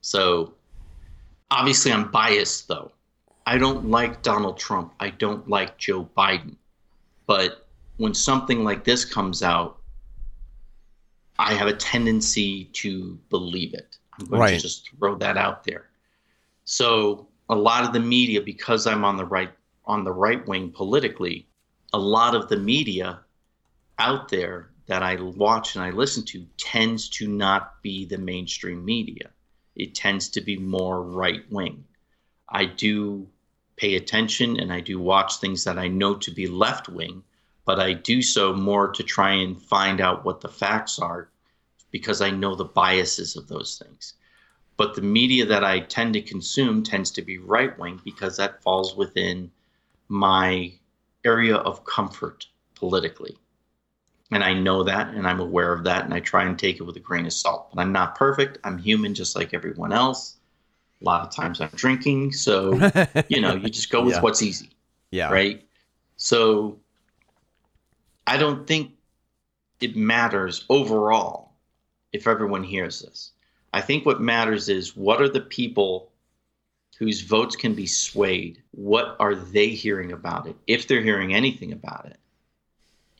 So obviously I'm biased though. I don't like Donald Trump. I don't like Joe Biden. But when something like this comes out, I have a tendency to believe it. I'm going right. to just throw that out there. So a lot of the media, because I'm on the right on the right wing politically, a lot of the media out there that I watch and I listen to tends to not be the mainstream media. It tends to be more right wing. I do pay attention and I do watch things that I know to be left wing, but I do so more to try and find out what the facts are because I know the biases of those things. But the media that I tend to consume tends to be right wing because that falls within my area of comfort politically. And I know that and I'm aware of that and I try and take it with a grain of salt. But I'm not perfect. I'm human just like everyone else. A lot of times I'm drinking. So, you know, you just go with yeah. what's easy. Yeah. Right. So I don't think it matters overall if everyone hears this. I think what matters is what are the people whose votes can be swayed? What are they hearing about it, if they're hearing anything about it?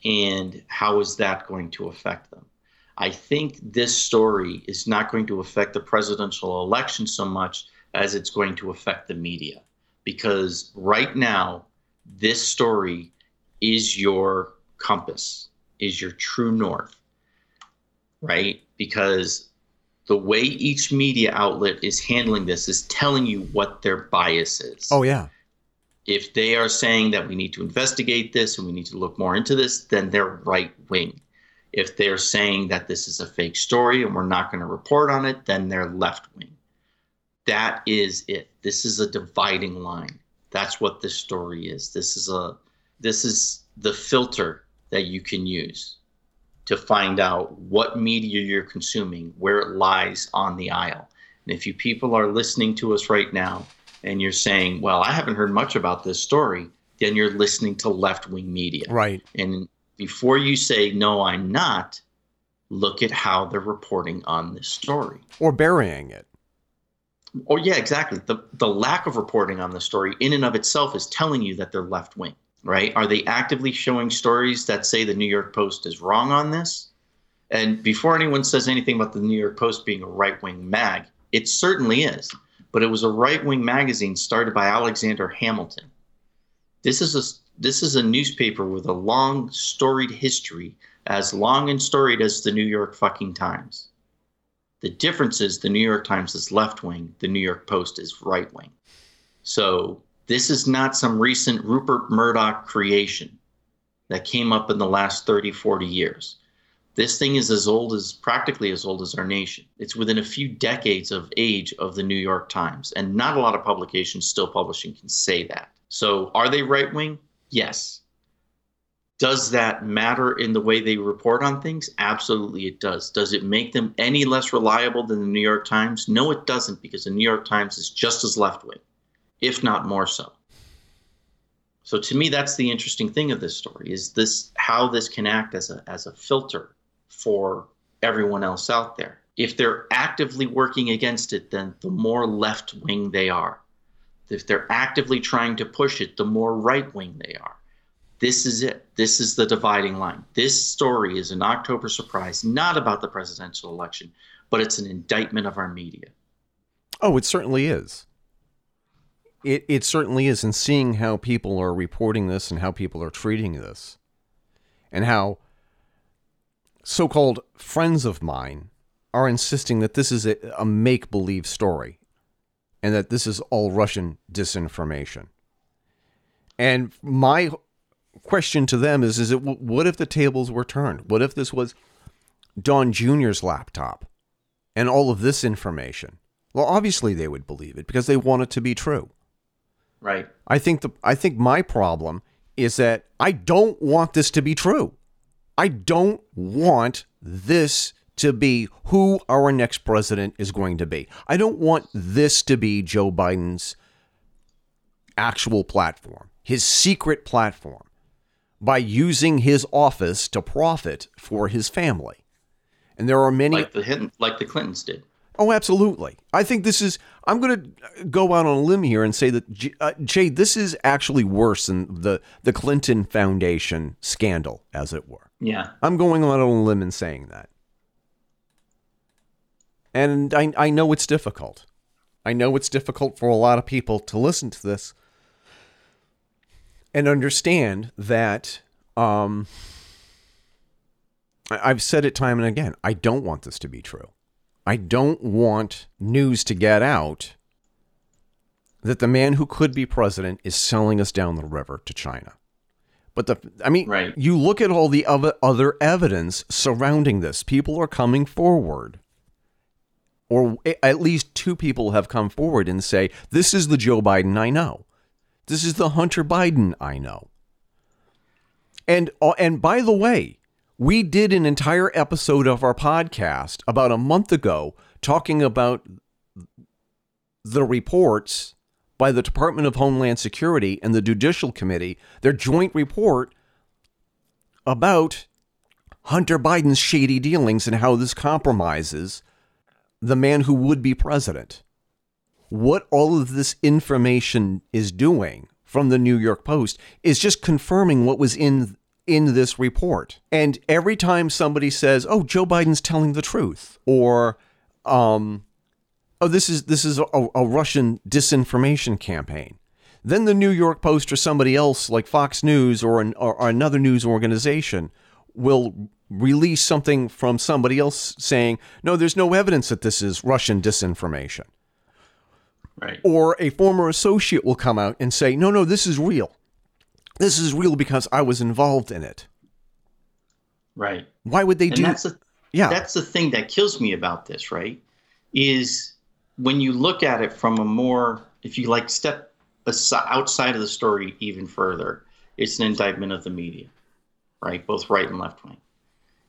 And how is that going to affect them? I think this story is not going to affect the presidential election so much as it's going to affect the media. Because right now, this story is your compass, is your true north, right? Because the way each media outlet is handling this is telling you what their bias is. Oh, yeah. If they are saying that we need to investigate this and we need to look more into this, then they're right wing. If they're saying that this is a fake story and we're not going to report on it, then they're left wing. That is it. This is a dividing line. That's what this story is. This is a this is the filter that you can use to find out what media you're consuming, where it lies on the aisle. And if you people are listening to us right now and you're saying, well, I haven't heard much about this story, then you're listening to left wing media. Right. And before you say, no, I'm not, look at how they're reporting on this story. Or burying it. Oh, yeah, exactly. The, the lack of reporting on the story in and of itself is telling you that they're left wing right? Are they actively showing stories that say the New York Post is wrong on this? And before anyone says anything about the New York Post being a right wing mag, it certainly is. But it was a right wing magazine started by Alexander Hamilton. This is a this is a newspaper with a long storied history, as long and storied as the New York fucking Times. The difference is the New York Times is left wing, the New York Post is right wing. So this is not some recent Rupert Murdoch creation that came up in the last 30, 40 years. This thing is as old as practically as old as our nation. It's within a few decades of age of the New York Times, and not a lot of publications still publishing can say that. So, are they right wing? Yes. Does that matter in the way they report on things? Absolutely, it does. Does it make them any less reliable than the New York Times? No, it doesn't, because the New York Times is just as left wing if not more so. So to me, that's the interesting thing of this story is this how this can act as a as a filter for everyone else out there. If they're actively working against it, then the more left wing they are. If they're actively trying to push it, the more right wing they are. This is it. This is the dividing line. This story is an October surprise, not about the presidential election, but it's an indictment of our media. Oh, it certainly is. It it certainly is, and seeing how people are reporting this and how people are treating this, and how so-called friends of mine are insisting that this is a, a make-believe story, and that this is all Russian disinformation. And my question to them is: Is it what if the tables were turned? What if this was Don Jr.'s laptop and all of this information? Well, obviously they would believe it because they want it to be true. Right. I think the I think my problem is that I don't want this to be true. I don't want this to be who our next president is going to be. I don't want this to be Joe Biden's actual platform, his secret platform, by using his office to profit for his family. And there are many like the like the Clintons did. Oh, absolutely. I think this is. I'm going to go out on a limb here and say that uh, Jay, this is actually worse than the the Clinton Foundation scandal, as it were. Yeah. I'm going out on a limb and saying that. And I I know it's difficult. I know it's difficult for a lot of people to listen to this and understand that. Um, I've said it time and again. I don't want this to be true. I don't want news to get out that the man who could be president is selling us down the river to China. But the, I mean, right. you look at all the other, evidence surrounding this. People are coming forward, or at least two people have come forward and say, "This is the Joe Biden I know. This is the Hunter Biden I know." And uh, and by the way, we did an entire episode of our podcast about a month ago talking about the reports by the Department of Homeland Security and the Judicial Committee, their joint report about Hunter Biden's shady dealings and how this compromises the man who would be president. What all of this information is doing from the New York Post is just confirming what was in in this report. And every time somebody says, "Oh, Joe Biden's telling the truth," or um, "Oh, this is this is a, a Russian disinformation campaign," then the New York Post or somebody else like Fox News or, an, or, or another news organization will release something from somebody else saying, "No, there's no evidence that this is Russian disinformation." Right. Or a former associate will come out and say, "No, no, this is real." This is real because I was involved in it. Right. Why would they and do? That's the, yeah. That's the thing that kills me about this, right? Is when you look at it from a more, if you like, step aside, outside of the story even further, it's an indictment of the media, right? Both right and left wing.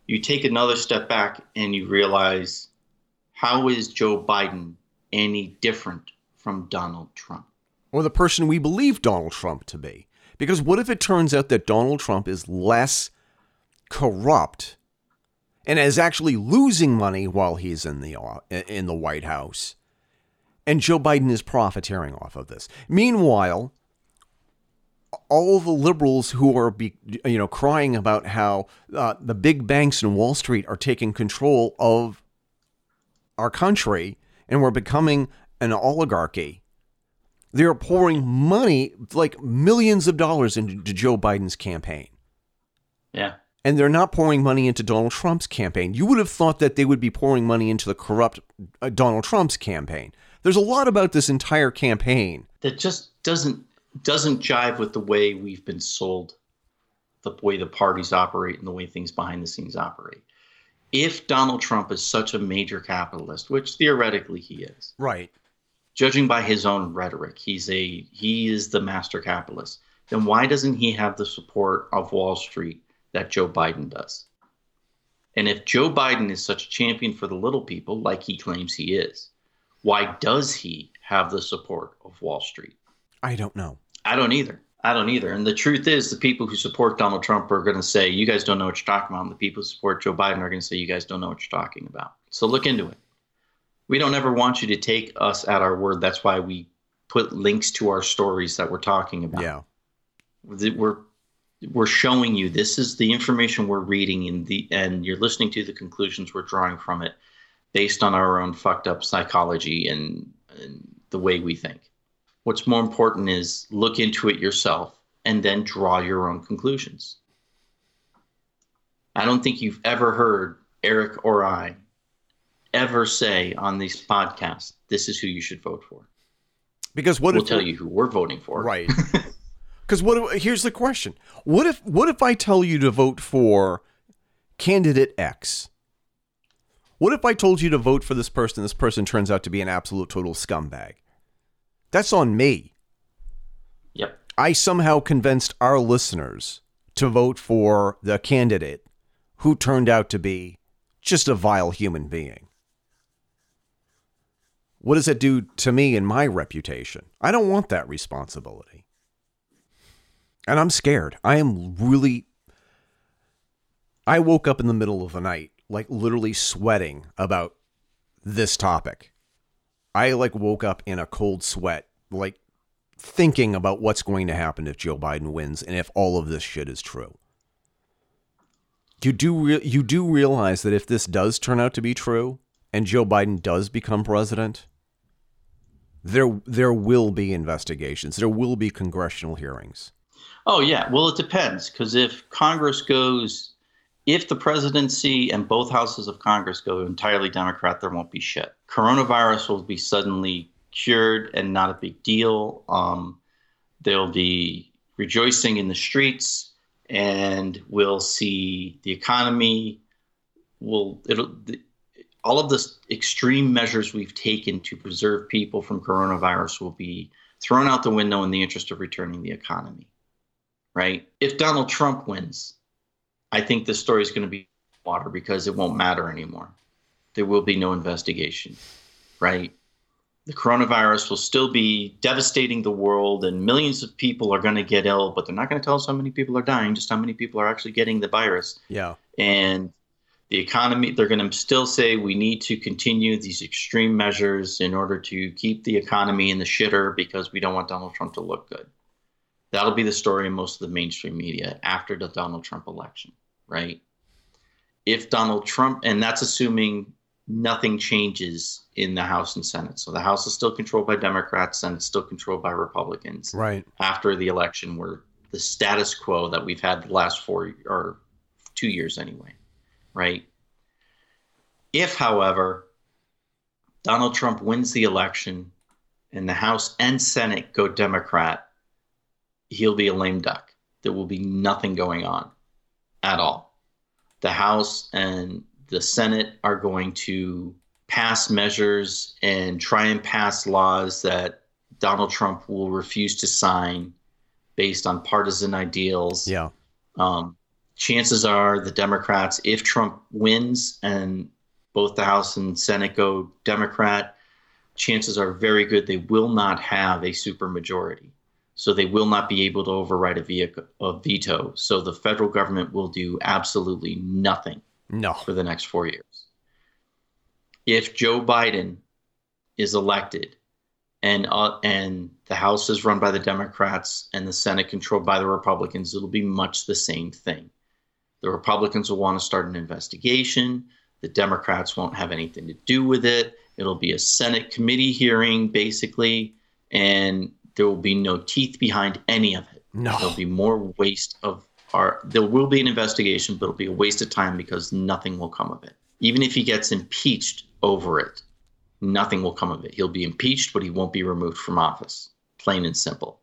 You take another step back and you realize how is Joe Biden any different from Donald Trump? Or the person we believe Donald Trump to be. Because what if it turns out that Donald Trump is less corrupt and is actually losing money while he's in the in the White House, and Joe Biden is profiteering off of this? Meanwhile, all the liberals who are be, you know crying about how uh, the big banks and Wall Street are taking control of our country and we're becoming an oligarchy they're pouring money, like millions of dollars, into Joe Biden's campaign. Yeah. And they're not pouring money into Donald Trump's campaign. You would have thought that they would be pouring money into the corrupt uh, Donald Trump's campaign. There's a lot about this entire campaign that just doesn't doesn't jive with the way we've been sold, the way the parties operate, and the way things behind the scenes operate. If Donald Trump is such a major capitalist, which theoretically he is, right? Judging by his own rhetoric, he's a he is the master capitalist. Then why doesn't he have the support of Wall Street that Joe Biden does? And if Joe Biden is such a champion for the little people, like he claims he is, why does he have the support of Wall Street? I don't know. I don't either. I don't either. And the truth is, the people who support Donald Trump are going to say, you guys don't know what you're talking about. And the people who support Joe Biden are going to say, you guys don't know what you're talking about. So look into it we don't ever want you to take us at our word. That's why we put links to our stories that we're talking about. Yeah. We're we're showing you this is the information we're reading in the and you're listening to the conclusions we're drawing from it based on our own fucked up psychology and, and the way we think. What's more important is look into it yourself and then draw your own conclusions. I don't think you've ever heard Eric or I ever say on these podcasts, this is who you should vote for. Because what we'll if tell you who we're voting for, right? Because what? Here's the question: What if what if I tell you to vote for candidate X? What if I told you to vote for this person? This person turns out to be an absolute total scumbag. That's on me. Yep. I somehow convinced our listeners to vote for the candidate who turned out to be just a vile human being. What does it do to me and my reputation? I don't want that responsibility. And I'm scared. I am really. I woke up in the middle of the night, like literally sweating about this topic. I like woke up in a cold sweat, like thinking about what's going to happen if Joe Biden wins and if all of this shit is true. You do re- you do realize that if this does turn out to be true and Joe Biden does become president, there there will be investigations. There will be congressional hearings. Oh yeah, well it depends because if Congress goes, if the presidency and both houses of Congress go entirely Democrat, there won't be shit. Coronavirus will be suddenly cured and not a big deal. Um, there'll be rejoicing in the streets, and we'll see the economy. Will it'll all of the extreme measures we've taken to preserve people from coronavirus will be thrown out the window in the interest of returning the economy. Right? If Donald Trump wins, I think this story is going to be water because it won't matter anymore. There will be no investigation. Right? the coronavirus will still be devastating the world and millions of people are going to get ill, but they're not going to tell us how many people are dying, just how many people are actually getting the virus. Yeah. And the economy, they're going to still say we need to continue these extreme measures in order to keep the economy in the shitter because we don't want Donald Trump to look good. That'll be the story in most of the mainstream media after the Donald Trump election, right? If Donald Trump, and that's assuming nothing changes in the House and Senate. So the House is still controlled by Democrats, Senate still controlled by Republicans. Right. After the election, where the status quo that we've had the last four or two years anyway, right? If, however, Donald Trump wins the election and the House and Senate go Democrat, he'll be a lame duck. There will be nothing going on at all. The House and the Senate are going to pass measures and try and pass laws that Donald Trump will refuse to sign based on partisan ideals. Yeah. Um, chances are the Democrats, if Trump wins and both the House and Senate go Democrat, chances are very good they will not have a supermajority. So they will not be able to override a, vehicle, a veto. So the federal government will do absolutely nothing No. for the next four years. If Joe Biden is elected and uh, and the House is run by the Democrats and the Senate controlled by the Republicans, it'll be much the same thing. The Republicans will want to start an investigation. The Democrats won't have anything to do with it. It'll be a Senate committee hearing, basically, and there will be no teeth behind any of it. No. There'll be more waste of our. There will be an investigation, but it'll be a waste of time because nothing will come of it. Even if he gets impeached over it, nothing will come of it. He'll be impeached, but he won't be removed from office. Plain and simple.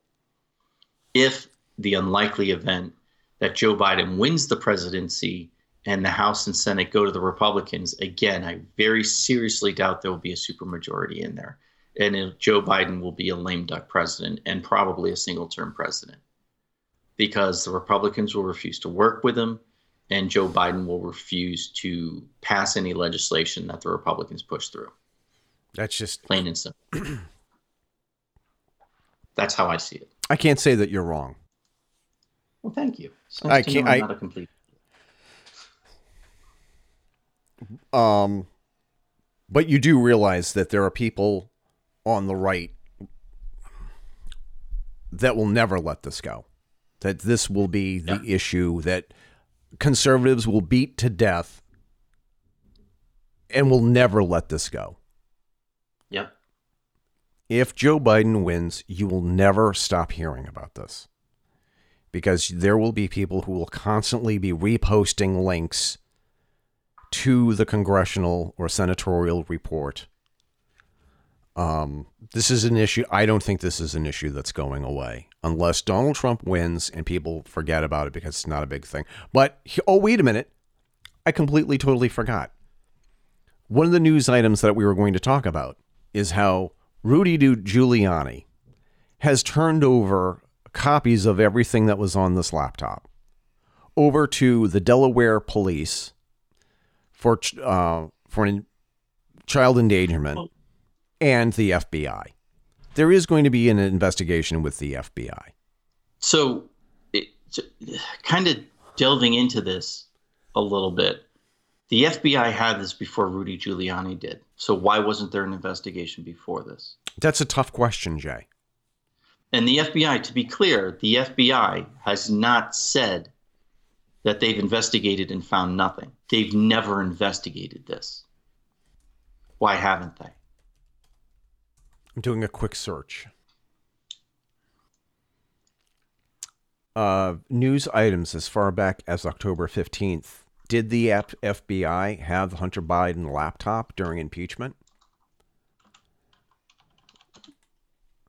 If the unlikely event that Joe Biden wins the presidency and the House and Senate go to the Republicans, again, I very seriously doubt there will be a supermajority in there. And Joe Biden will be a lame duck president and probably a single term president because the Republicans will refuse to work with him and Joe Biden will refuse to pass any legislation that the Republicans push through. That's just. Plain and simple. That's how I see it. I can't say that you're wrong. Well, thank you. I can't. I'm not a complete. Um, but you do realize that there are people on the right that will never let this go. That this will be the issue that conservatives will beat to death and will never let this go. Yep. If Joe Biden wins, you will never stop hearing about this because there will be people who will constantly be reposting links to the congressional or senatorial report. Um, this is an issue. I don't think this is an issue that's going away unless Donald Trump wins and people forget about it because it's not a big thing. But oh, wait a minute. I completely, totally forgot. One of the news items that we were going to talk about is how Rudy Giuliani has turned over copies of everything that was on this laptop over to the Delaware police for uh, for an child endangerment and the FBI. There is going to be an investigation with the FBI. So, it, kind of delving into this a little bit, the FBI had this before Rudy Giuliani did. So why wasn't there an investigation before this? That's a tough question, Jay. And the FBI, to be clear, the FBI has not said that they've investigated and found nothing. They've never investigated this. Why haven't they? I'm doing a quick search. Uh, news items as far back as October 15th. Did the F- FBI have Hunter Biden laptop during impeachment?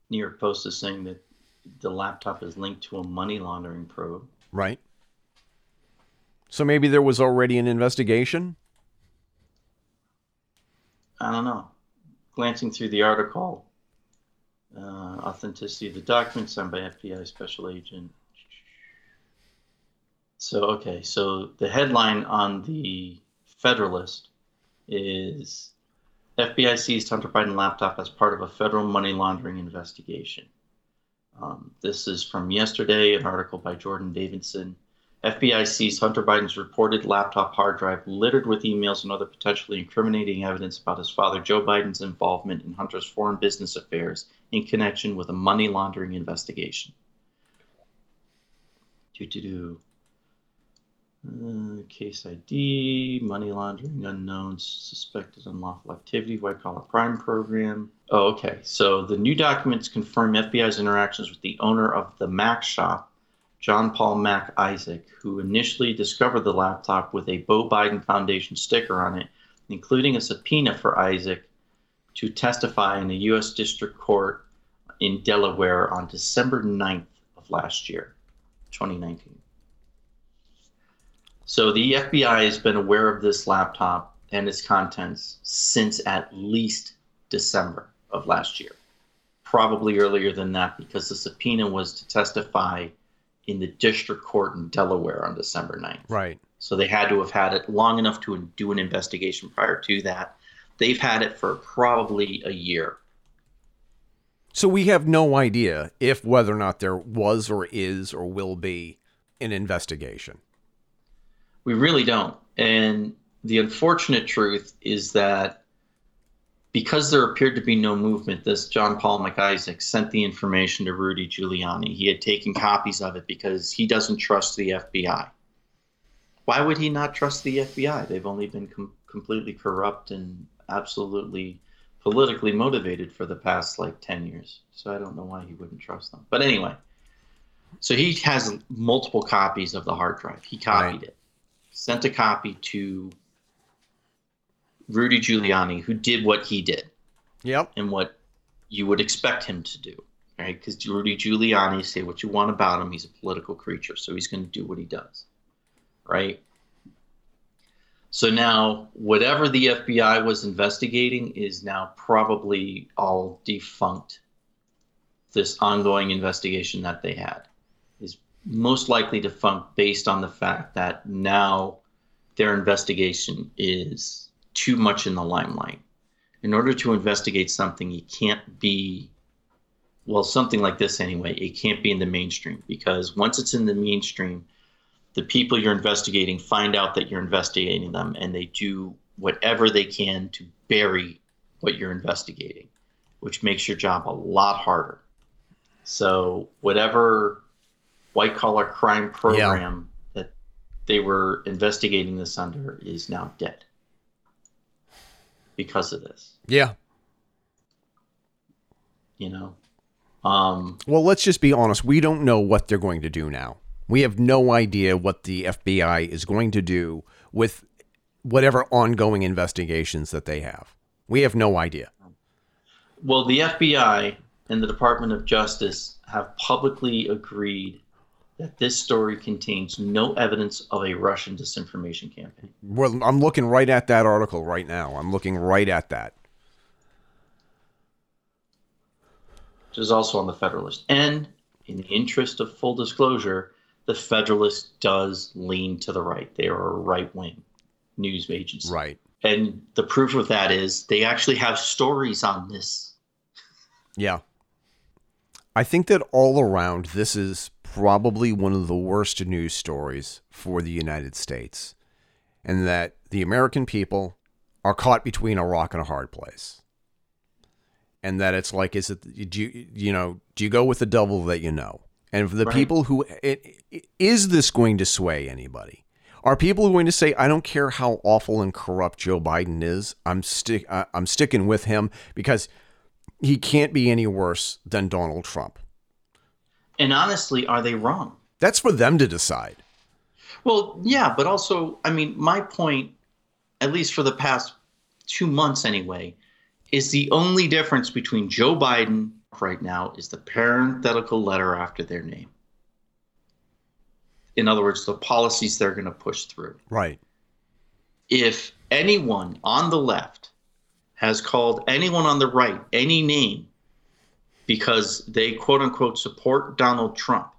New York Post is saying that the laptop is linked to a money laundering probe. Right. So maybe there was already an investigation? I don't know. Glancing through the article, uh, authenticity of the document signed by FBI special agent. So, okay, so the headline on the Federalist is FBI seized Hunter Biden laptop as part of a federal money laundering investigation. Um, this is from yesterday, an article by Jordan Davidson. FBI seized Hunter Biden's reported laptop hard drive littered with emails and other potentially incriminating evidence about his father Joe Biden's involvement in Hunter's foreign business affairs in connection with a money laundering investigation. Do do do. Uh, case ID, money laundering, unknowns, suspected unlawful activity, white collar crime program. Oh, okay. So the new documents confirm FBI's interactions with the owner of the Mac shop, John Paul Mac Isaac, who initially discovered the laptop with a Beau Biden Foundation sticker on it, including a subpoena for Isaac to testify in a U.S. District Court in Delaware on December 9th of last year, 2019. So the FBI has been aware of this laptop and its contents since at least December of last year. Probably earlier than that because the subpoena was to testify in the district court in Delaware on December 9th. Right. So they had to have had it long enough to do an investigation prior to that. They've had it for probably a year. So we have no idea if whether or not there was or is or will be an investigation. We really don't. And the unfortunate truth is that because there appeared to be no movement, this John Paul Mac Isaac sent the information to Rudy Giuliani. He had taken copies of it because he doesn't trust the FBI. Why would he not trust the FBI? They've only been com- completely corrupt and absolutely politically motivated for the past like 10 years. So I don't know why he wouldn't trust them. But anyway, so he has multiple copies of the hard drive. He copied right. it sent a copy to Rudy Giuliani, who did what he did. Yep. And what you would expect him to do, right? Because Rudy Giuliani, say what you want about him, he's a political creature, so he's going to do what he does, right? So now, whatever the FBI was investigating is now probably all defunct. This ongoing investigation that they had most likely defunct based on the fact that now their investigation is too much in the limelight. In order to investigate something, you can't be, well, something like this anyway, it can't be in the mainstream because once it's in the mainstream, the people you're investigating find out that you're investigating them and they do whatever they can to bury what you're investigating, which makes your job a lot harder. So, whatever white collar crime program yeah. that they were investigating this under is now dead because of this. Yeah. You know. Um, well, let's just be honest. We don't know what they're going to do now. We have no idea what the FBI is going to do with whatever ongoing investigations that they have. We have no idea. Well, the FBI and the Department of Justice have publicly agreed that this story contains no evidence of a Russian disinformation campaign. Well, I'm looking right at that article right now. I'm looking right at that. Which is also on the Federalist. And in the interest of full disclosure, the Federalist does lean to the right. They are a right wing news agency. Right. And the proof of that is they actually have stories on this. Yeah. I think that all around, this is probably one of the worst news stories for the United States, and that the American people are caught between a rock and a hard place. And that it's like, is it, do you, you know, do you go with the devil that you know? And for the right. people who, it, is this going to sway anybody? Are people going to say, I don't care how awful and corrupt Joe Biden is, I'm stick, I'm sticking with him because he can't be any worse than Donald Trump? And honestly, are they wrong? That's for them to decide. Well, yeah, but also, I mean, my point, at least for the past two months anyway, is the only difference between Joe Biden right now is the parenthetical letter after their name. In other words, the policies they're going to push through. Right. If anyone on the left has called anyone on the right any name because they quote unquote support Donald Trump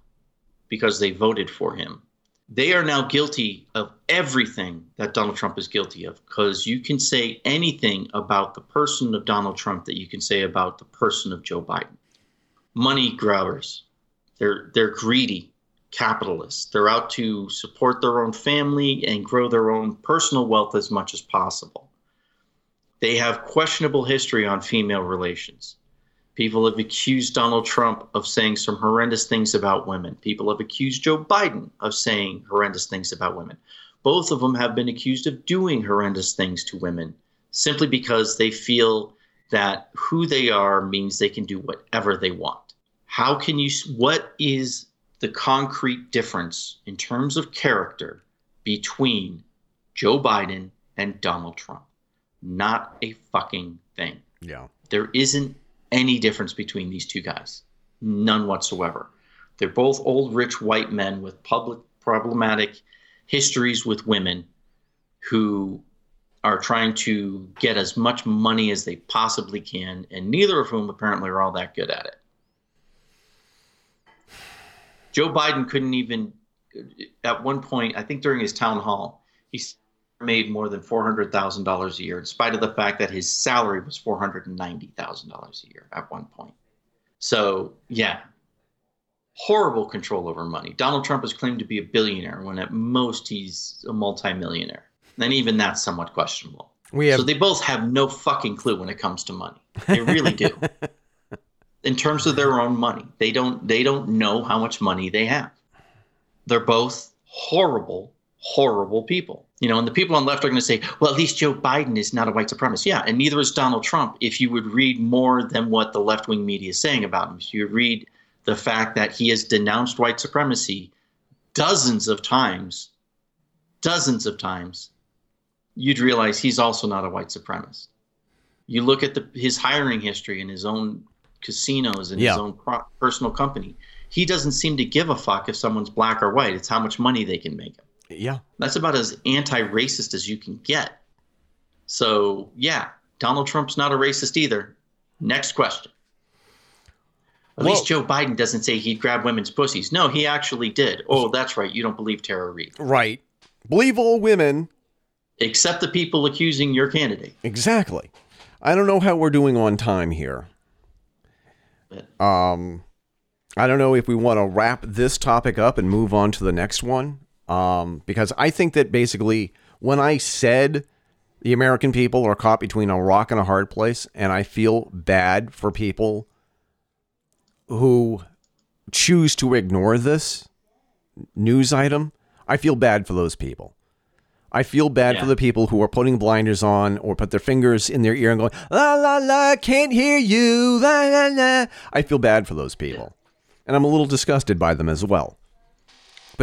because they voted for him, they are now guilty of everything that Donald Trump is guilty of because you can say anything about the person of Donald Trump that you can say about the person of Joe Biden. Money grabbers. They're they're greedy capitalists. They're out to support their own family and grow their own personal wealth as much as possible. They have questionable history on female relations. People have accused Donald Trump of saying some horrendous things about women. People have accused Joe Biden of saying horrendous things about women. Both of them have been accused of doing horrendous things to women simply because they feel that who they are means they can do whatever they want. How can you, what is the concrete difference in terms of character between Joe Biden and Donald Trump? Not a fucking thing. Yeah. There isn't any difference between these two guys. None whatsoever. They're both old, rich white men with public problematic histories with women who are trying to get as much money as they possibly can, and neither of whom apparently are all that good at it. Joe Biden couldn't even, at one point, I think during his town hall, he made more than $400,000 a year, in spite of the fact that his salary was $490,000 a year at one point. So, yeah, horrible control over money. Donald Trump has claimed to be a billionaire when at most he's a multimillionaire. And even that's somewhat questionable. We have So they both have no fucking clue when it comes to money. They really do. In terms of their own money, they don't they don't know how much money they have. They're both horrible, horrible people. You know, and the people on the left are going to say, well, at least Joe Biden is not a white supremacist. Yeah, and neither is Donald Trump. If you would read more than what the left wing media is saying about him, if you read the fact that he has denounced white supremacy dozens of times, dozens of times, you'd realize he's also not a white supremacist. You look at the, his hiring history and his own casinos and Yeah. his own pro- personal company. He doesn't seem to give a fuck if someone's black or white. It's how much money they can make. Yeah. That's about as anti-racist as you can get. So yeah, Donald Trump's not a racist either. Next question. At Well- least Joe Biden doesn't say he'd grab women's pussies. No, he actually did. Oh, that's right. You don't believe Tara Reade. Right. Believe all women. Except the people accusing your candidate. Exactly. I don't know how we're doing on time here. Um, I don't know if we want to wrap this topic up and move on to the next one. Um, because I think that basically when I said the American people are caught between a rock and a hard place, and I feel bad for people who choose to ignore this news item, I feel bad for those people. I feel bad for the people who are putting blinders on or put their fingers in their ear and going, la la la, can't hear you, la la la. I feel bad for those people. And I'm a little disgusted by them as well.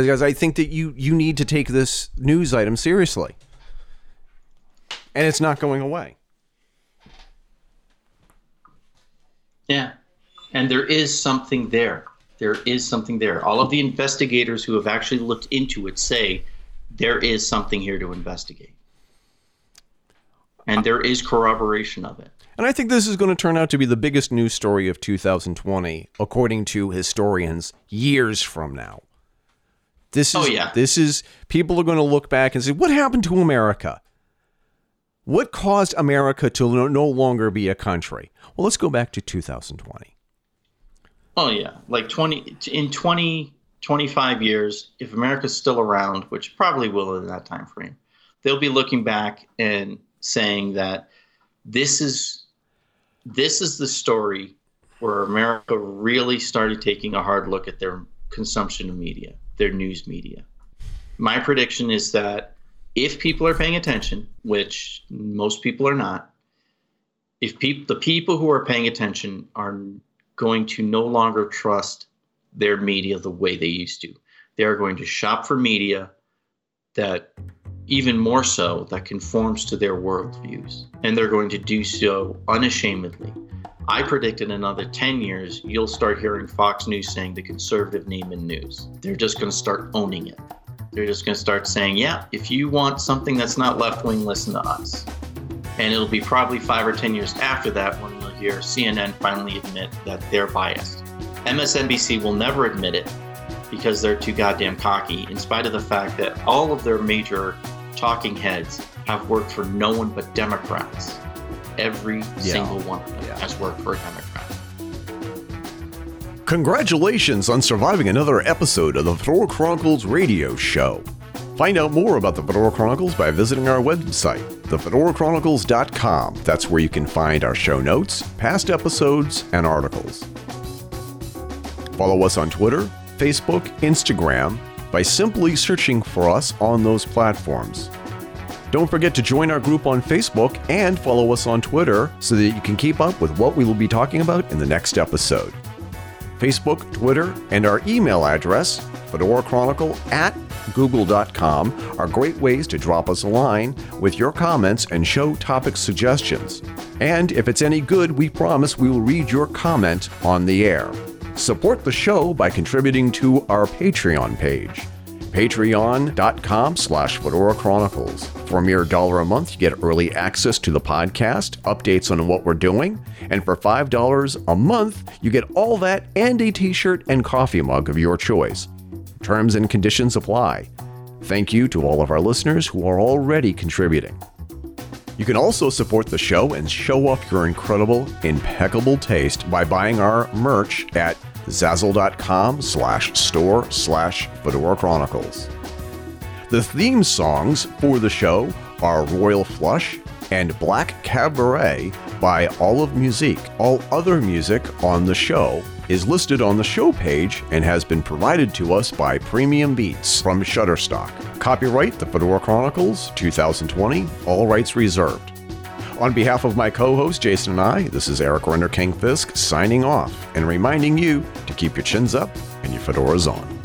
Because I think that you you need to take this news item seriously. And it's not going away. Yeah. And there is something there. There is something there. All of the investigators who have actually looked into it say there is something here to investigate. And there is corroboration of it. And I think this is going to turn out to be the biggest news story of 2020, according to historians, years from now. This oh, is, Oh, yeah. This is, people are going to look back and say, what happened to America? What caused America to no, no longer be a country? Well, let's go back to 2020. Oh yeah, like 20 in 20 25 years if America's still around, which probably will in that time frame. They'll be looking back and saying that this is this is the story where America really started taking a hard look at their consumption of media, their news media. My prediction is that if people are paying attention, which most people are not, if peop- the people who are paying attention are going to no longer trust their media the way they used to. They are going to shop for media that, even more so, that conforms to their worldviews. And they're going to do so unashamedly. I predict in another 10 years, you'll start hearing Fox News saying the conservative name in news. They're just going to start owning it. They're just going to start saying, yeah, if you want something that's not left wing, listen to us. And it'll be probably five or 10 years after that when you'll hear CNN finally admit that they're biased. MSNBC will never admit it, because they're too goddamn cocky, in spite of the fact that all of their major talking heads have worked for no one but Democrats. Every Yeah. single one of them Yeah. has worked for a Democrat. Congratulations on surviving another episode of the Fedora Chronicles radio show. Find out more about the Fedora Chronicles by visiting our website, thefedorachronicles.com. That's where you can find our show notes, past episodes, and articles. Follow us on Twitter, Facebook, Instagram by simply searching for us on those platforms. Don't forget to join our group on Facebook and follow us on Twitter so that you can keep up with what we will be talking about in the next episode. Facebook, Twitter, and our email address, fedorachronicle at google.com, are great ways to drop us a line with your comments and show topic suggestions. And if it's any good, we promise we will read your comment on the air. Support the show by contributing to our Patreon page. Patreon.com slash fedora chronicles. For a mere dollar a month you get early access to the podcast updates on what we're doing and for five dollars a month you get all that and a t-shirt and coffee mug of your choice. Terms and conditions apply. Thank you to all of our listeners who are already contributing. You can also support the show and show off your incredible, impeccable taste by buying our merch at zazzle.com slash store slash Fedora Chronicles. The theme songs for the show are Royal Flush and Black Cabaret by Olive Musique. All other music on the show is listed on the show page and has been provided to us by Premium Beats from Shutterstock. Copyright The Fedora Chronicles 2020, all rights reserved. On behalf of my co host Jason and I, this is Eric Renderking Fisk signing off and reminding you to keep your chins up and your fedoras on.